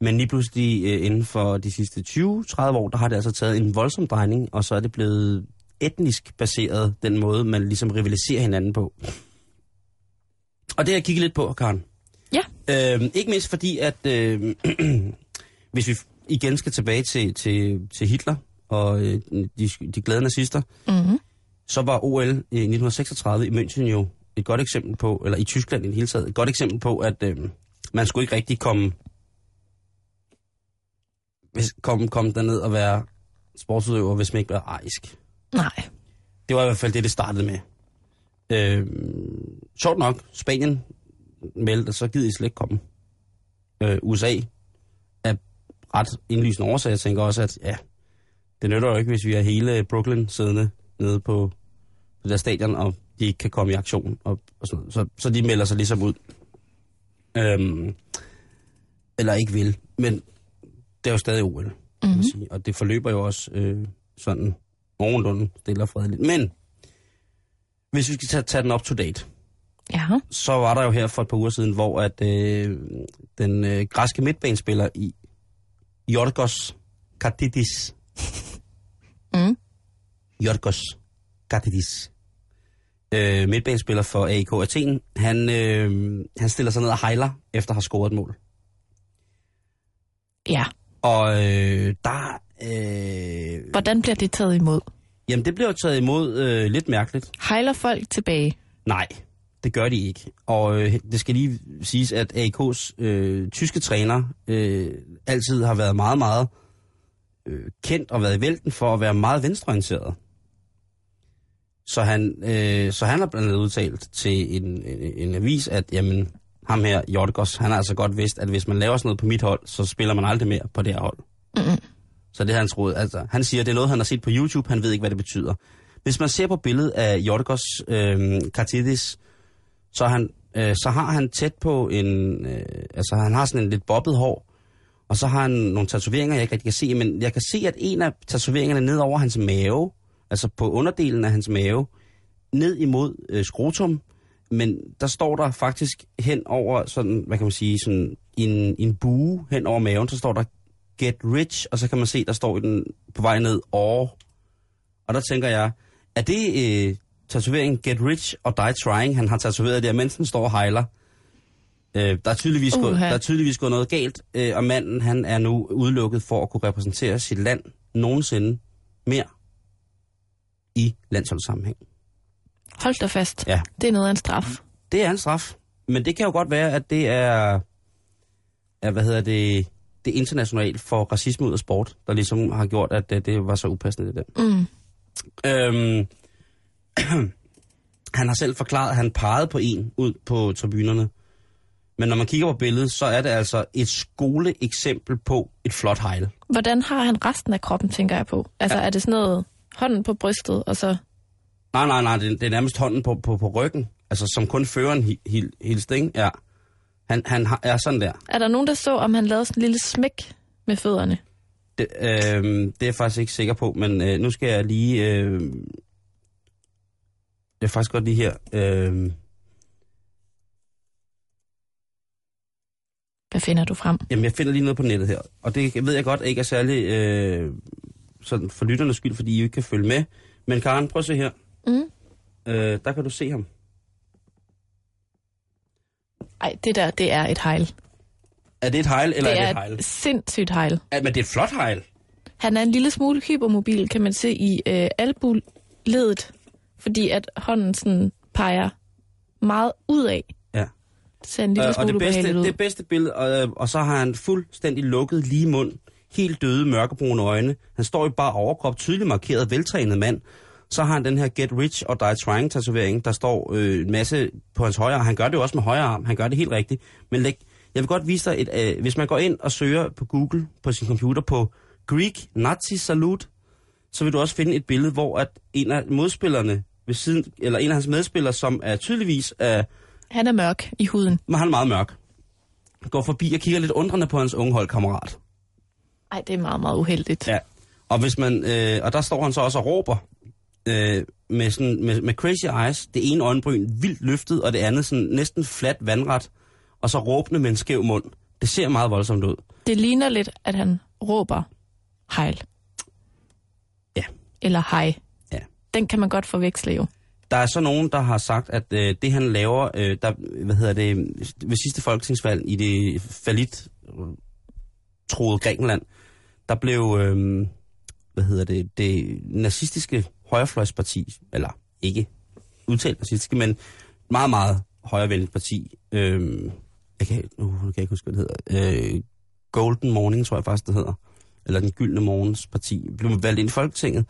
Men lige pludselig øh, inden for de sidste 20-30 år, der har det altså taget en voldsom drejning, og så er det blevet etnisk baseret, den måde, man ligesom rivaliserer hinanden på. Og det har jeg kigget lidt på, Karen. Ja. Øh, ikke mindst fordi, at øh, hvis vi igen skal tilbage til, til, til Hitler og øh, de, de glade nazister, Mm-hmm. så var OL i 1936 i München jo et godt eksempel på, eller i Tyskland i det hele taget, et godt eksempel på, at øh, man skulle ikke rigtig komme, hvis, komme, komme derned og være sportsudøver, hvis man ikke var arisk. Nej. Det var i hvert fald det, det startede med. Øh, sjovt nok, Spanien meldte, så gider I slet ikke komme. Øh, USA er ret indlysende årsag. Jeg tænker også, at ja, det nytter jo ikke, hvis vi har hele Brooklyn siddende nede på det der stadion, og de ikke kan komme i aktion. Og, og sådan noget. Så, så de melder sig ligesom ud. Øhm, eller ikke vil. Men det er jo stadig OL, kan man Mhm. sige. Og det forløber jo også øh, sådan ovenlunde stille og fredeligt. Men hvis vi skal tage, tage den up to date, Ja. så var der jo her for et par uger siden, hvor at øh, den øh, græske midtbanespiller i Yorgos Katidis, Mm. Yorgos Katidis, øh, midtbanespiller for AIK Athen, han, øh, han stiller sig ned og hejler, efter at have scoret et mål. Ja. Og øh, der, øh, Hvordan bliver det taget imod? jamen det bliver jo taget imod øh, lidt mærkeligt. Hejler folk tilbage? Nej, det gør de ikke. Og øh, det skal lige siges, at AIK's øh, tyske træner øh, altid har været meget, meget øh, kendt og været i vælten for at være meget venstreorienteret. Så han, øh, så han har blandt andet udtalt til en, en, en avis, at jamen, ham her, Jorgos, han har altså godt vidst, at hvis man laver sådan noget på mit hold, så spiller man aldrig mere på det her hold. Mm-mm. Så det har han troet. Altså, han siger, at det er noget, han har set på YouTube. Han ved ikke, hvad det betyder. Hvis man ser på billedet af Jorgos øh, Kartidis, så, han, øh, så har han tæt på en... Øh, altså, han har sådan en lidt bobbet hår, og så har han nogle tatoveringer, jeg ikke rigtig kan se, men jeg kan se, at en af tatoveringerne ned over hans mave, altså på underdelen af hans mave, ned imod øh, skrotum, men der står der faktisk hen over sådan, hvad kan man sige, sådan en, en bue hen over maven, så står der get rich, og så kan man se, der står i den på vej ned, or. Og der tænker jeg, er det øh, tatovering get rich og die trying, han har tatoveret der, mens han står og hejler? Øh, der, er tydeligvis gået, Uha. der er tydeligvis gået noget galt, øh, og manden han er nu udelukket for at kunne repræsentere sit land nogensinde mere i landsholdssammenhæng. Hold da fast. Ja. Det er noget af en straf. Det er en straf. Men det kan jo godt være, at det er, er hvad hedder det, det internationalt for racisme ud af sport, der ligesom har gjort, at det, det var så upassende det der. Mm. Øhm, han har selv forklaret, at han pegede på en ud på tribunerne. Men når man kigger på billedet, så er det altså et skoleeksempel på et flot hejl. Hvordan har han resten af kroppen, tænker jeg på? Altså, ja. er det sådan noget hånden på brystet, og så... Nej, nej, nej, det, det er nærmest hånden på, på, på ryggen. Altså som kun føreren hi, hi, hilste, ikke? Ja. Han, han har, er sådan der. Er der nogen, der så, om han lavede sådan en lille smæk med fødderne? Det, øh, det er jeg faktisk ikke sikker på, men øh, nu skal jeg lige... Øh, jeg er faktisk godt lige her. Øh, Hvad finder du frem? jamen, jeg finder lige noget på nettet her. Og det ved jeg godt ikke er særlig øh, sådan for lytternes skyld, fordi I jo ikke kan følge med. Men Karen, prøv at se her. Mm. Øh, der kan du se ham. Ej, det der, det er et hejl. Er det et hejl, eller det er er det et hejl? et sindssygt hejl. Ja, men det er et flot hejl. Han er en lille smule hypermobil, kan man se i øh, albuledet, fordi at hånden sådan peger meget ud af. Ja. Det ser en lille Øh, og smule det bedste, ud. det bedste billede, og, øh, og så har han fuldstændig lukket lige mund, helt døde, mørkebrune øjne. Han står i bare overkrop, tydeligt markeret, veltrænet mand. Så har han den her Get Rich or Die Trying tatovering, der står øh, en masse på hans højre arm. Han gør det jo også med højre arm, han gør det helt rigtigt. Men læg, jeg vil godt vise dig, et, øh, hvis man går ind og søger på Google på sin computer på Greek Nazi Salute, så vil du også finde et billede, hvor at en af modspillerne ved siden, eller en af hans medspillere, som er tydeligvis er, Han er mørk i huden. men han er meget mørk, går forbi og kigger lidt undrende på hans unge holdkammerat. Ej, det er meget, meget uheldigt. Ja. Og, hvis man, øh, og der står han så også og råber øh, med, sådan, med, med crazy eyes. Det ene øjenbryn vildt løftet, og det andet sådan næsten fladt vandret. Og så råbende med en skæv mund. Det ser meget voldsomt ud. Det ligner lidt, at han råber hejl. Ja. Eller hej. Den kan man godt forveksle jo. Der er så nogen, der har sagt, at øh, det han laver, øh, der, hvad hedder det, ved sidste folketingsvalg i det falit troede Grækenland, der blev, øh, hvad hedder det, det nazistiske højrefløjsparti, eller ikke udtalt nazistiske, men meget, meget højrevenligt parti, øh, jeg kan, uh, jeg kan ikke huske, hvad det hedder, øh, Golden Morning, tror jeg faktisk, det hedder, eller den gyldne morgens parti, blev valgt ind i Folketinget,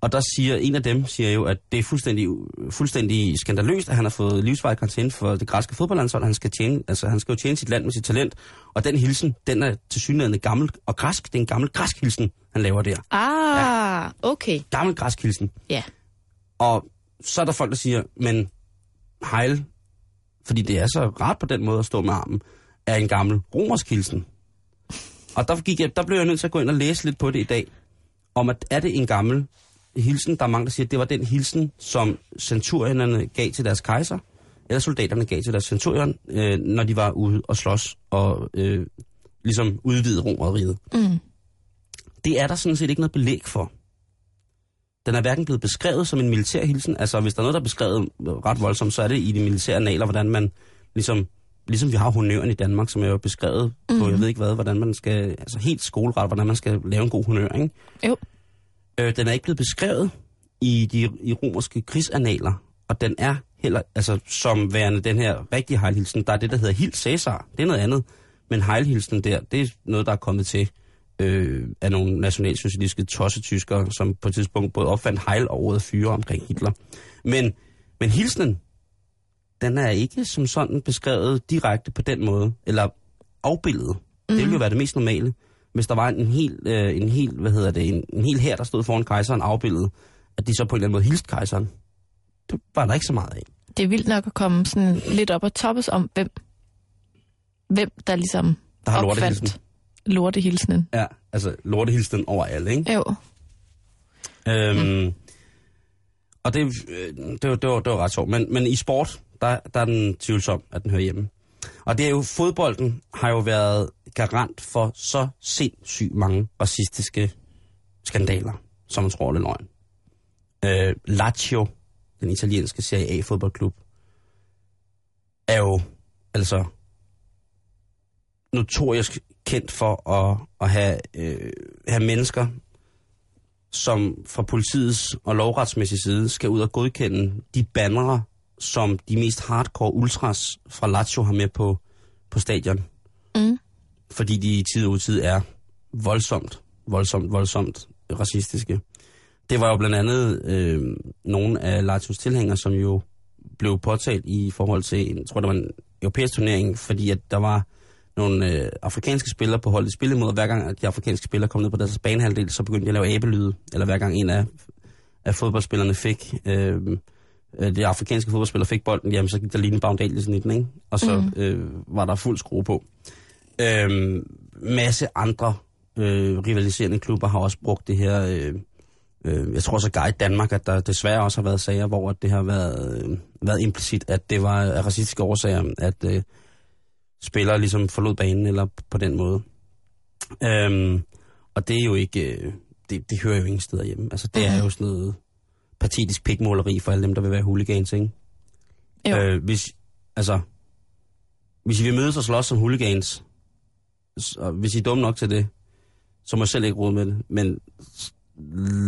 og der siger en af dem, siger jo, at det er fuldstændig, fuldstændig skandaløst, at han har fået livsvarig karantæne for det græske fodboldlandshold. Han skal, tjene, altså, han skal jo tjene sit land med sit talent. Og den hilsen, den er til synligheden gammel og græsk. Det er en gammel græsk hilsen, han laver der. Ah, ja. okay. Gammel græsk hilsen. Ja. Og så er der folk, der siger, men hejl, fordi det er så rart på den måde at stå med armen, er en gammel romersk hilsen. Og der, gik jeg, der blev jeg nødt til at gå ind og læse lidt på det i dag, om at er det en gammel hilsen, der er mange, der siger, at det var den hilsen, som centurierne gav til deres kejser, eller soldaterne gav til deres centurion, øh, når de var ude og slås og øh, ligesom udvide romeriet. Mm. Det er der sådan set ikke noget belæg for. Den er hverken blevet beskrevet som en militær hilsen, altså hvis der er noget, der er beskrevet ret voldsomt, så er det i de militære analer, hvordan man ligesom, ligesom vi har honøren i Danmark, som er jo beskrevet mm. på, jeg ved ikke hvad, hvordan man skal, altså helt skoleret, hvordan man skal lave en god honør, ikke? Jo. Øh, den er ikke blevet beskrevet i de i romerske krigsanaler, og den er heller, altså som værende den her rigtige hejlhilsen, der er det, der hedder Hil Caesar. Det er noget andet, men hejlhilsen der, det er noget, der er kommet til øh, af nogle nationalsocialistiske tossetyskere, som på et tidspunkt både opfandt hejl og ordet fyre omkring Hitler. Men, men hilsenen, den er ikke som sådan beskrevet direkte på den måde, eller afbildet. Mm. Det ville jo være det mest normale hvis der var en helt, øh, en helt hvad hedder det, en, en helt her, der stod foran kejseren afbildet, at de så på en eller anden måde hilste kejseren. Det var der ikke så meget af. Det er vildt nok at komme sådan lidt op og toppes om, hvem, hvem der ligesom Der har opfandt lortehilsen. lortehilsenen. Ja, altså lortehilsen over alle, ikke? Jo. Øhm, mm. Og det, øh, det, var, det, var, det var ret sjovt. Men, men i sport, der, der er den tvivlsom, at den hører hjemme. Og det er jo, fodbolden har jo været garant for så sindssygt mange racistiske skandaler, som man tror, det er løgn. Øh, Lazio, den italienske Serie A-fodboldklub, er jo altså notorisk kendt for at, at have, øh, have mennesker, som fra politiets og lovretsmæssige side skal ud og godkende de bannere, som de mest hardcore ultras fra Lazio har med på, på stadion. Mm. Fordi de i tid og utid er voldsomt, voldsomt, voldsomt racistiske. Det var jo blandt andet øh, nogle af Lazios tilhængere, som jo blev påtalt i forhold til, en, jeg tror det var en europæisk turnering, fordi at der var nogle øh, afrikanske spillere på holdet spillet mod, og hver gang at de afrikanske spillere kom ned på deres banehalvdel, så begyndte de at lave abelyde, eller hver gang en af, af fodboldspillerne fik, øh, øh, de afrikanske fodboldspillere fik bolden, jamen så gik der lige en Bagnaliusen i den, ikke? Og så mm. øh, var der fuld skrue på. Øh, masse andre øh, rivaliserende klubber har også brugt det her... Øh, øh, jeg tror så i Danmark, at der desværre også har været sager, hvor det har været, øh, været implicit, at det var af racistiske årsager, at øh, spillere ligesom forlod banen, eller på den måde. Øhm, og det er jo ikke... Øh, det, det hører jo ingen steder hjemme. Altså, det er jo sådan noget patetisk pikmåleri for alle dem, der vil være hooligans, ikke? Jo. Øh, hvis, altså, hvis I vil mødes og slås som hooligans, s- og hvis I er dumme nok til det, så må jeg selv ikke råde med det. Men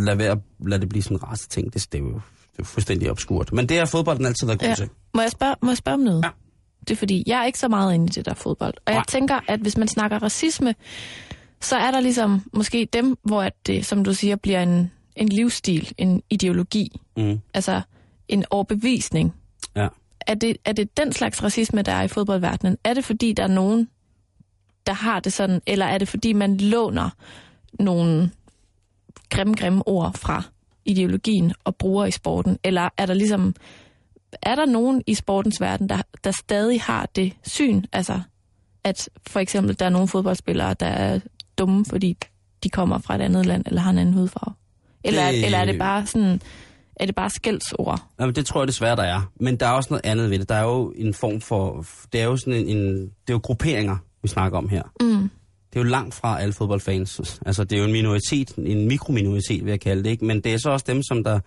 lad, være, lad det blive sådan en race ting. Det, det, er jo, det er jo fuldstændig obskurt. Men det har fodbolden altid været god Ja. til. Må jeg, spørge, må jeg spørge om noget? Ja. Det er fordi, jeg er ikke så meget inde i det der fodbold. Og jeg Nej. tænker, at hvis man snakker racisme, så er der ligesom måske dem, hvor at det, som du siger, bliver en, en livsstil, en ideologi, Mm. altså en overbevisning. Ja. Er det, er det den slags racisme, der er i fodboldverdenen? Er det fordi, der er nogen, der har det sådan, eller er det fordi, man låner nogle grimme, grimme ord fra ideologien og bruger i sporten? Eller er der ligesom, er der nogen i sportens verden, der, der stadig har det syn, altså at for eksempel der er nogle fodboldspillere, der er dumme, fordi de kommer fra et andet land, eller har en anden hudfarve? Eller, Det- eller er det bare sådan, er det bare skældsord? Jamen, det tror jeg desværre, der er. Men der er også noget andet ved det. Der er jo en form for... Det er jo sådan en... en det er jo grupperinger, vi snakker om her. Mm. Det er jo langt fra alle fodboldfans. Altså, det er jo en minoritet, en mikrominoritet, vil jeg kalde det, ikke? Men det er så også dem, som der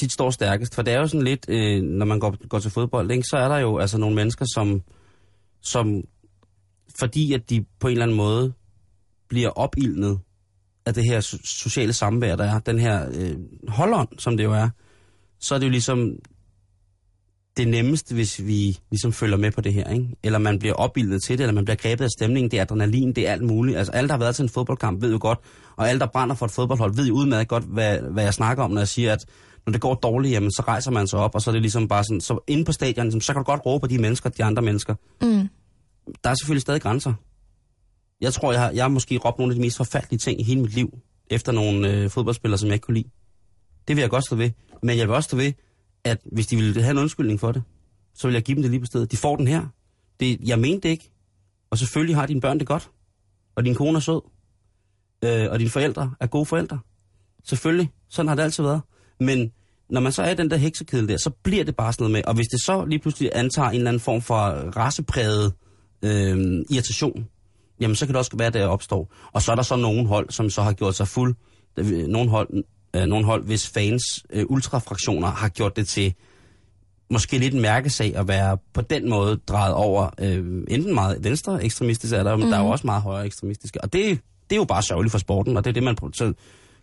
tit står stærkest. For det er jo sådan lidt, øh, når man går, går til fodbold, ikke? så er der jo altså nogle mennesker, som, som fordi at de på en eller anden måde bliver opildnet af det her so- sociale samvær, der er, den her øh, holdånd, som det jo er, så er det jo ligesom det nemmeste, hvis vi ligesom følger med på det her, ikke? Eller man bliver opbildet til det, eller man bliver grebet af stemningen, det er adrenalin, det er alt muligt. Altså alle, der har været til en fodboldkamp, ved jo godt, og alle, der brænder for et fodboldhold, ved jo udmærket godt, hvad, hvad jeg snakker om, når jeg siger, at når det går dårligt, jamen, så rejser man sig op, og så er det ligesom bare sådan, så inde på stadion, så kan du godt råbe på de mennesker, de andre mennesker. Mm. Der er selvfølgelig stadig grænser. Jeg tror, jeg har, jeg har måske råbt nogle af de mest forfærdelige ting i hele mit liv, efter nogle øh, fodboldspillere, som jeg ikke kunne lide. Det vil jeg godt stå ved. Men jeg vil også stå ved, at hvis de ville have en undskyldning for det, så vil jeg give dem det lige på stedet. De får den her. Det, jeg mente det ikke. Og selvfølgelig har dine børn det godt. Og din kone er sød. Øh, og dine forældre er gode forældre. Selvfølgelig. Sådan har det altid været. Men når man så er i den der heksekedel der, så bliver det bare sådan noget med. Og hvis det så lige pludselig antager en eller anden form for racepræget øh, irritation, jamen så kan det også være, at det opstår. Og så er der så nogle hold, som så har gjort sig fuld. Nogle hold, øh, nogle hold hvis fans, øh, ultrafraktioner, har gjort det til måske lidt en mærkesag at være på den måde drejet over. Øh, enten meget venstre ekstremistisk er der, men mm. der er jo også meget højere ekstremistiske. Og det, det er jo bare sørgeligt for sporten, og det er det, man så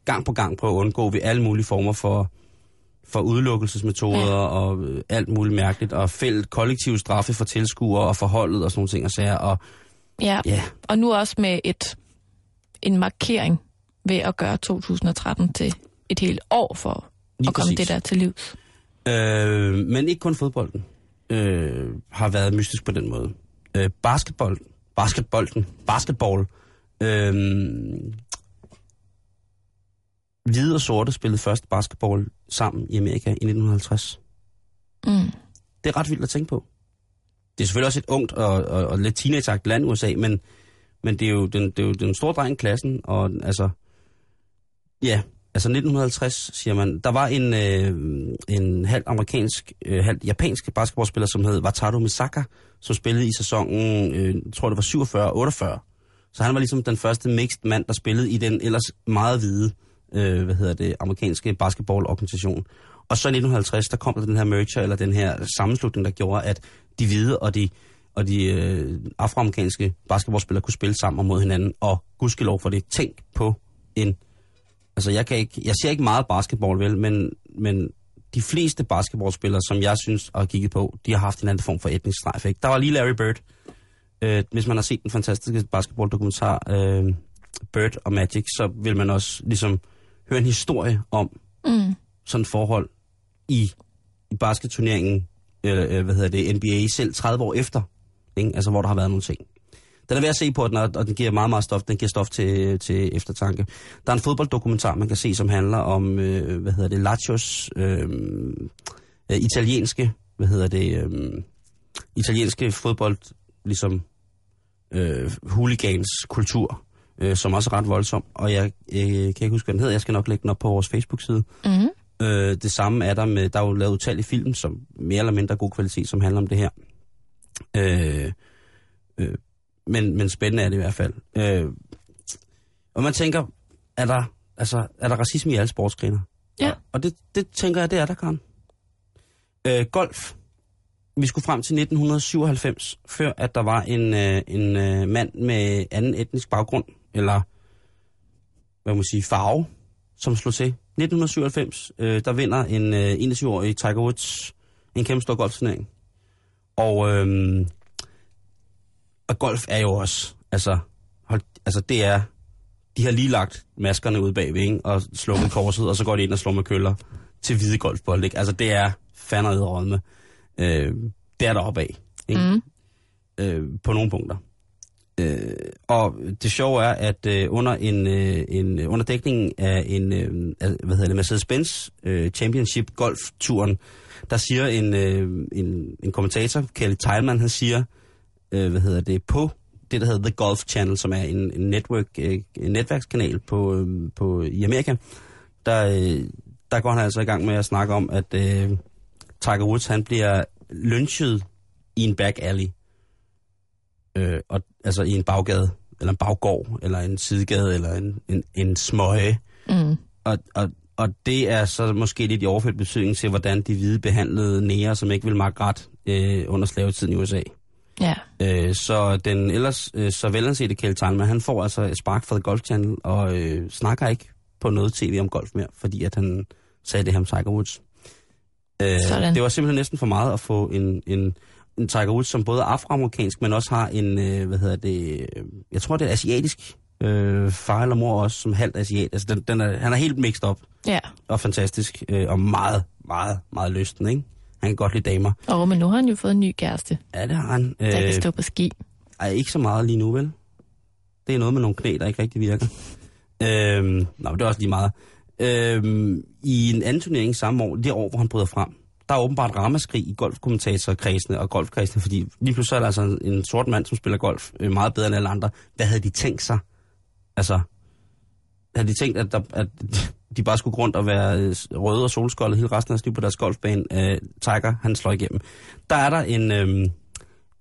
gang på gang prøver at undgå ved alle mulige former for, for udelukkelsesmetoder ja. og øh, alt muligt mærkeligt, og fældt kollektive straffe for tilskuere og forholdet og sådan nogle ting og sager. Og Ja. ja, Og nu også med et, en markering ved at gøre 2013 til et helt år for Lige at komme præcis. det der til livs. Øh, men ikke kun fodbolden øh, har været mystisk på den måde. Øh, basketball, basketbolden, basketball. Øh, hvide og sorte spillede først basketball sammen i Amerika i 1950. Mm. Det er ret vildt at tænke på. Det er selvfølgelig også et ungt og, og, og lidt teenage land, USA, men, men det, er jo den, det er jo den store dreng i klassen, og altså, ja, altså 1950, siger man, der var en, øh, en halv amerikansk, øh, halv japansk basketballspiller, som hed Wataru Misaka, som spillede i sæsonen, øh, jeg tror det var 47-48. Så han var ligesom den første mixed mand, der spillede i den ellers meget hvide, øh, hvad hedder det, amerikanske basketballorganisation. Og så i 1950, der kom der den her merger, eller den her sammenslutning, der gjorde, at de hvide og de, og de øh, afroamerikanske basketballspillere kunne spille sammen og mod hinanden. Og gudskelov for det. Tænk på en... Altså, jeg, kan ikke, jeg ser ikke meget basketball, vel, men, men de fleste basketballspillere, som jeg synes har kigget på, de har haft en anden form for etnisk strejf. Ikke? Der var lige Larry Bird. Øh, hvis man har set den fantastiske basketballdokumentar øh, Bird og Magic, så vil man også ligesom høre en historie om Mm. sådan et forhold i, i basketturneringen, Øh, øh, hvad hedder det, NBA selv 30 år efter, ikke? altså hvor der har været nogle ting. Den er værd at se på, den, og og den giver meget, meget stof. Den giver stof til, til eftertanke. Der er en fodbolddokumentar, man kan se, som handler om, øh, hvad hedder det, Lazios øh, øh, italienske, hvad hedder det, øh, italienske fodbold, ligesom øh, hooligans kultur, øh, som også er ret voldsom. Og jeg øh, kan ikke huske, hvad den hedder. Jeg skal nok lægge den op på vores Facebook-side. Mm. Øh, det samme er der med, der er jo lavet utallige film, som mere eller mindre god kvalitet, som handler om det her. Øh, øh, men, men spændende er det i hvert fald. Øh, og man tænker, er der, altså, er der racisme i alle sportsgrene? Ja. Og, og det, det tænker jeg, det er der, Karen. Øh, golf. Vi skulle frem til 1997, før at der var en, øh, en øh, mand med anden etnisk baggrund, eller hvad må man sige, farve, som slog til. 1997, øh, der vinder en øh, 21-årig Tiger Woods en kæmpe stor golfturnering. Og, øh, og golf er jo også, altså, hold, altså det er de har lige lagt maskerne ud bagved, ikke? og slukket korset, og så går de ind og slår med køller til hvide golfbold. Ikke? Altså, det er fandme rådme. Øh, det er der opad. Ikke? Mm. øh, på nogle punkter. Øh, og det sjove er, at øh, under en, øh, en øh, under dækningen af en øh, af- hvad hedder det, Mercedes-Benz øh, Championship golfturen, der siger en, øh, en, en kommentator, Kelly Teilman, han siger, øh, hvad hedder det, på det, der hedder The Golf Channel, som er en, en, network, øh, en netværkskanal på, øh, på, i Amerika, der, øh, der går han altså i gang med at snakke om, at øh, Tiger Woods, han bliver lynchet i en back alley øh, og, altså i en baggade, eller en baggård, eller en sidegade, eller en, en, en smøge. Mm. Og, og, og det er så måske lidt i overført betydning til, hvordan de hvide behandlede nære, som ikke ville magte ret øh, under slavetiden i USA. Ja. Øh, så den ellers øh, så velansete Kjeld Teilman, han får altså et spark fra The Golf Channel, og øh, snakker ikke på noget tv om golf mere, fordi at han sagde det her om Tiger Woods. Øh, Sådan. det var simpelthen næsten for meget at få en, en, en Tiger Woods, som både er afroamerikansk, men også har en, øh, hvad hedder det, øh, jeg tror det er asiatisk øh, far eller mor også, som halvt asiat. Altså den, den er, han er helt mixed op Ja. og fantastisk, øh, og meget, meget, meget lysten, ikke? Han kan godt lide damer. Og men nu har han jo fået en ny kæreste, Ja, det har han. der kan Øh, stå på ski. ej, ikke så meget lige nu, vel? Det er noget med nogle knæ, der ikke rigtig virker. Øhm, nå, men det er også lige meget. Øhm, I en anden turnering samme år, det år, hvor han bryder frem, der er åbenbart ramaskrig i golfkommentatorkredsene og golfkredsene, fordi lige pludselig er der altså en sort mand, som spiller golf øh, meget bedre end alle andre. Hvad havde de tænkt sig? Altså, havde de tænkt, at, der, at de bare skulle gå rundt og være øh, røde og solskoldet hele resten af deres liv på deres golfbane? Øh, Tiger, han slår igennem. Der er der en, øh,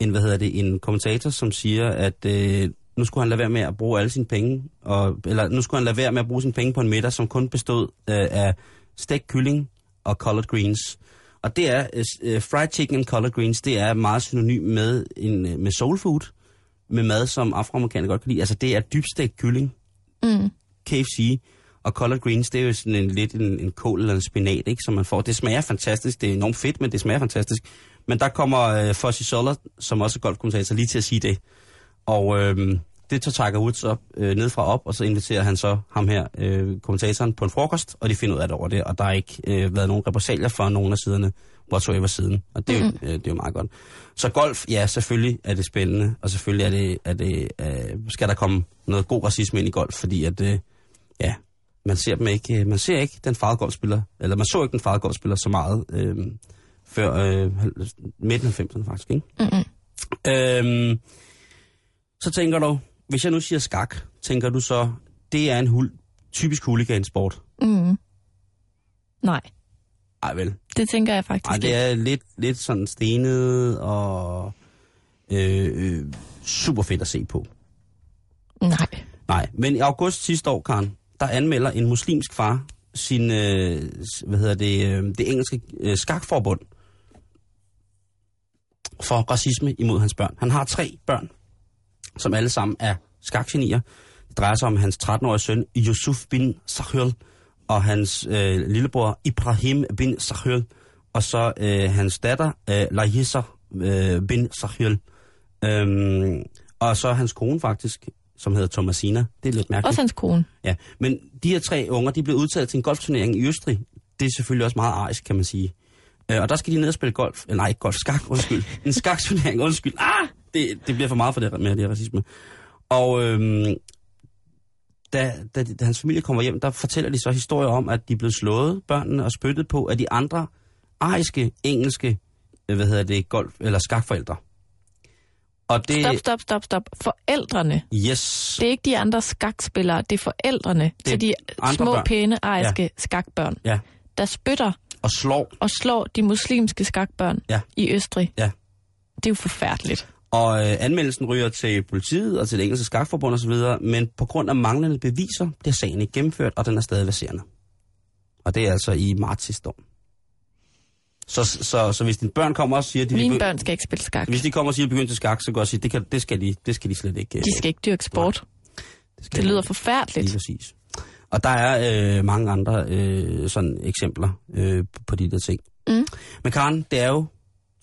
en, hvad hedder det, en kommentator, som siger, at øh, nu skulle han lade være med at bruge alle sine penge, og, eller nu skulle han lade være med at bruge sine penge på en middag, som kun bestod øh, af stegt kylling og collard greens. Og det er, øh, fried chicken and collard greens, det er meget synonym med, en, øh, med soul food, med mad, som afroamerikanere godt kan lide. Altså det er dybstegt kylling, Mm. KFC, og collard greens, det er jo sådan en, lidt en, en kål eller en spinat, ikke, som man får. Det smager fantastisk, det er enormt fedt, men det smager fantastisk. Men der kommer øh, Fossi Soller, som også er golfkommentator, lige til at sige det. Og øh, det tager Tiger Woods op, øh, ned fra op, og så inviterer han så ham her, øh, kommentatoren, på en frokost, og de finder ud af det over det, og der har ikke øh, været nogen repressalier fra nogen af siderne, whatsoever siden. Og det er, jo, øh, det er jo meget godt. Så golf, ja, selvfølgelig er det spændende, og selvfølgelig er det, er det, øh, skal der komme noget god racisme ind i golf, fordi at, øh, ja, man ser dem ikke, øh, man ser ikke den farvede golfspiller, eller man så ikke den farvede golfspiller så meget øh, før øh, midten af 90'erne faktisk, ikke? Mm-mm. Øhm, så tænker du, hvis jeg nu siger skak, tænker du så, det er en hul, typisk huligansport? Mm. Nej, Ej vel. det tænker jeg faktisk Ej, det ikke. er lidt, lidt sådan stenet og øh, øh, super fedt at se på. Nej. Nej, men i august sidste år, Karen, der anmelder en muslimsk far sin, øh, hvad hedder det, øh, det engelske øh, skakforbund for racisme imod hans børn. Han har tre børn, som alle sammen er skakgenier. Det drejer sig om hans 13-årige søn, Yusuf bin Sahel, og hans øh, lillebror, Ibrahim bin Sahel, og så øh, hans datter, øh, Lahisa øh, bin Sahel. Øhm, og så hans kone faktisk, som hedder Thomasina. Det er lidt mærkeligt. Også hans kone. Ja, men de her tre unger, de blev udtaget til en golfturnering i Østrig. Det er selvfølgelig også meget arisk, kan man sige. Øh, og der skal de ned og spille golf. Eller nej, ikke golf, skak, undskyld. En skakturnering, undskyld. Ah, det, det bliver for meget for det med det her racisme. Og øhm, da, da, da hans familie kommer hjem, der fortæller de så historier om, at de er blevet slået, børnene, og spyttet på af de andre ariske, engelske, øh, hvad hedder det, golf- eller skakforældre. Og det, Stop, stop, stop, stop. Forældrene. yes, Det er ikke de andre skakspillere, det er forældrene det til de små, børn. pæne, ariske ja. skakbørn, ja, der spytter og slår og slår de muslimske skakbørn Ja. i Østrig. Ja. Det er jo forfærdeligt. Og øh, anmeldelsen ryger til politiet og til det engelske skakforbund osv., men på grund af manglende beviser bliver sagen ikke gennemført, og den er stadig verserende. Og det er altså i marts sidste år. Så, så, så, så hvis dine børn kommer og siger, at de, Mine børn skal ikke spille skak. hvis de kommer og siger, at de begynder til skak, så kan jeg sige, det, kan, det, skal de, det skal de slet ikke. øh, De skal ikke dyrke sport. det, skal Det de lyder ikke. forfærdeligt. Lige præcis. Og der er øh, mange andre øh, sådan eksempler øh, på de der ting. Mm. Men Karen, det er jo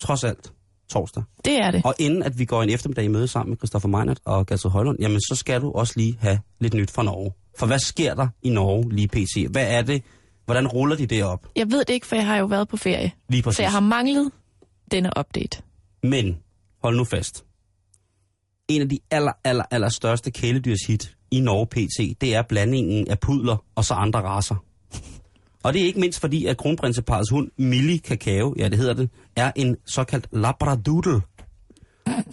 trods alt torsdag. Det er det. Og inden at vi går en eftermiddag i møde sammen med Christoffer Meinert og Gertrud Højlund, jamen så skal du også lige have lidt nyt fra Norge. For hvad sker der i Norge lige pt? Hvad er det? Hvordan ruller de det op? Jeg ved det ikke, for jeg har jo været på ferie. Lige præcis. Så jeg har manglet denne update. Men, hold nu fast. En af de aller, aller, aller største kæledyrshit i Norge PT, det er blandingen af pudler og så andre raser. Og det er ikke mindst fordi, at kronprinseparets hund, Millie Kakao, ja det hedder det, er en såkaldt labradoodle.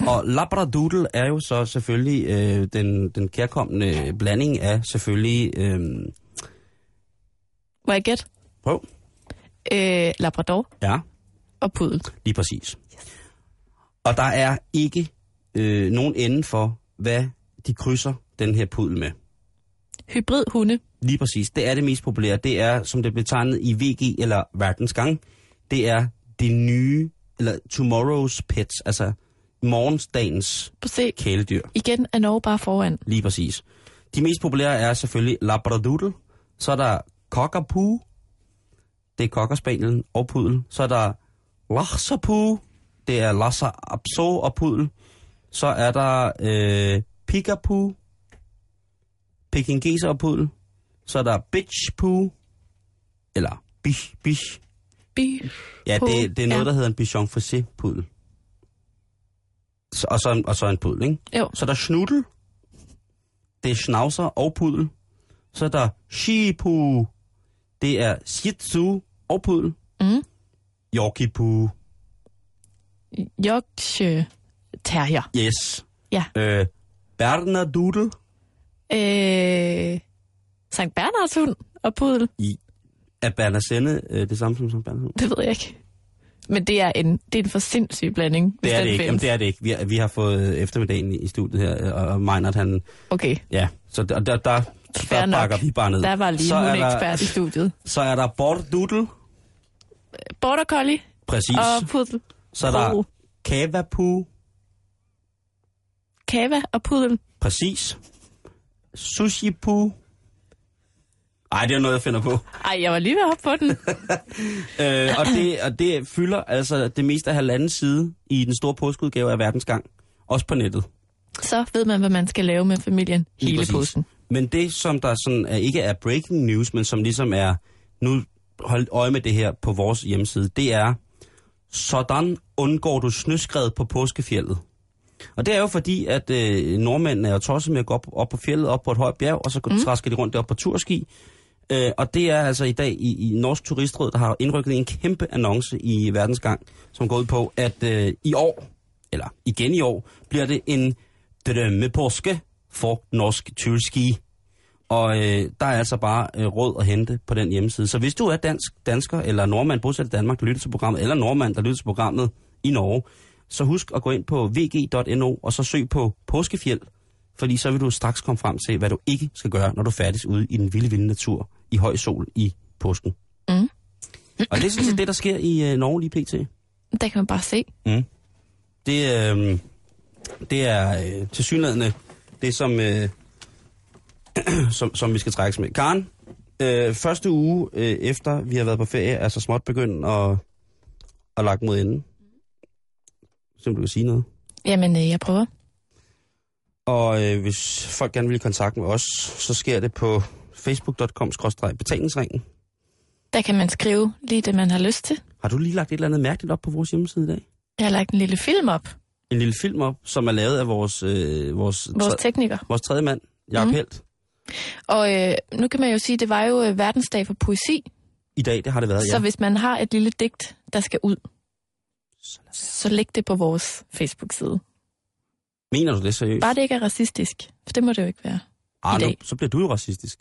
Og labradoodle er jo så selvfølgelig øh, den, den kærkommende blanding af selvfølgelig... Øh, Må jeg gætte? prøv. Øh, Labrador Ja, og pudel. Lige præcis. Og der er ikke øh, nogen ende for, hvad de krydser den her pudel med. Hybrid hunde. Lige præcis. Det er det mest populære. Det er, som det er betegnet i VG eller Verdensgang, det er det nye, eller tomorrow's pets, altså morgensdagens kæledyr. Igen er Norge bare foran. Lige præcis. De mest populære er selvfølgelig Labradoodle, så er der Cockapoo, det er Cockerspanielen og pudel. Så er der Lhasa det er Lhasa Apso og pudel. Så er der øh, Pikapoo, Pekingeser og pudel. Så er der Bitch Poo, eller Bish Bish. By. Ja, det, det er noget, ja. der hedder en Bichon Frisé pudel. Så, og, så en, og så en pudel, ikke? Jo. Så er der Schnudel, det er Schnauzer og pudel. Så er der Shipu, det er Shih Tzu og pudel. Mm. Yorkie Poo, Yorkshire Terrier. yes. Ja. Øh, Bernadoodle, Øh, Sankt Bernards hund og pudel. er Bernasenne øh, det samme som som Bernasenne? Det ved jeg ikke. Men det er en, det er en for sindssyg blanding. Det er det ikke. Jamen, det er det ikke. Vi har, vi har fået eftermiddagen i, i studiet her, øh, og, og Meinert, han... Okay, Ja, så der, der, der, Fair der nok. bakker vi bare ned. der var lige så en er hundeekspert i studiet. Så er der Bordoodle, Border Collie præcis. og pudel. Så er der Poo. Kavapu, Kava og pudel. præcis. Sushipu. Ej, det er noget, jeg finder på. Ej, jeg var lige ved at hoppe på den. Øh, og, det, og det fylder altså det meste af halvanden side i den store påskeudgave af Verdensgang. Også på nettet. Så ved man, hvad man skal lave med familien. Hele påsken. Men det, som der sådan er, ikke er breaking news, men som ligesom er, nu hold øje med det her på vores hjemmeside, det er, sådan undgår du snøskred på påskefjellet. Og det er jo fordi, at øh, nordmændene er jo tosset med at gå op, op på fjellet, op på et højt bjerg, og så mm. træsker de rundt derop på turski. Øh, og det er altså i dag i, i Norsk Turistråd, der har indrykket en kæmpe annonce i verdensgang, som går ud på, at øh, i år, eller igen i år, bliver det en drømmepåske for norsk turski. Og øh, der er altså bare øh, råd at hente på den hjemmeside. Så hvis du er dansk, dansker eller nordmand bosat i Danmark, der lytter til programmet, eller nordmand, der lytter til programmet i Norge, så husk at gå ind på vg.no og så søg på påskefjeld, fordi så vil du straks komme frem til, hvad du ikke skal gøre, når du færdig ude i den vilde, vilde natur i høj sol i påsken. Mm. Og det er sådan set det, der sker i øh, Norge lige pt. Der kan man bare se. Det, øh, det er øh, til synligheden det, som, øh, som, som vi skal trækkes med. Karen, øh, første uge øh, efter vi har været på ferie, er så småt begyndt at, at lagt mod enden. Så du kan sige noget. Jamen, øh, jeg prøver. Og øh, hvis folk gerne vil i kontakt med os, så sker det på facebook.com-betalingsringen. Der kan man skrive lige det, man har lyst til. Har du lige lagt et eller andet mærkeligt op på vores hjemmeside i dag? Jeg har lagt en lille film op. En lille film op, som er lavet af vores, øh, vores, Vores tekniker. vores tredje mand, Jacob mm. Helt. Og øh, nu kan man jo sige, at det var jo øh, verdensdag for poesi. I dag, det har det været, Så ja. hvis man har et lille digt, der skal ud, så læg det på vores Facebook-side. Mener du det seriøst? Bare det ikke er racistisk. For det må det jo ikke være. ah, i dag. Nu, så bliver du jo racistisk.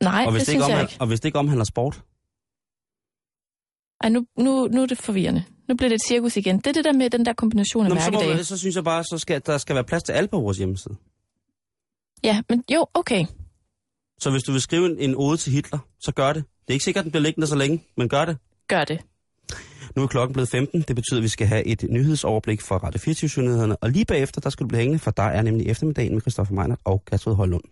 Nej, og, hvis det, det ikke synes jeg omhandler, ikke. og hvis det ikke omhandler sport? Ej, nu, nu, nu er det forvirrende. Nu bliver det et cirkus igen. Det er det der med den der kombination af Nå, men så, må, mærkedage. så synes jeg bare, så skal, der skal være plads til alle på vores hjemmeside. Ja, men jo, okay. Så hvis du vil skrive en, en ode til Hitler, så gør det. Det er ikke sikkert, at den bliver liggende så længe, men gør det. Gør det. Nu er klokken blevet 15. Det betyder, at vi skal have et nyhedsoverblik fra Radio 24 Og lige bagefter, der skal du blive hængende, for der er nemlig eftermiddagen med Christoffer Meinert og Gertrud Højlund.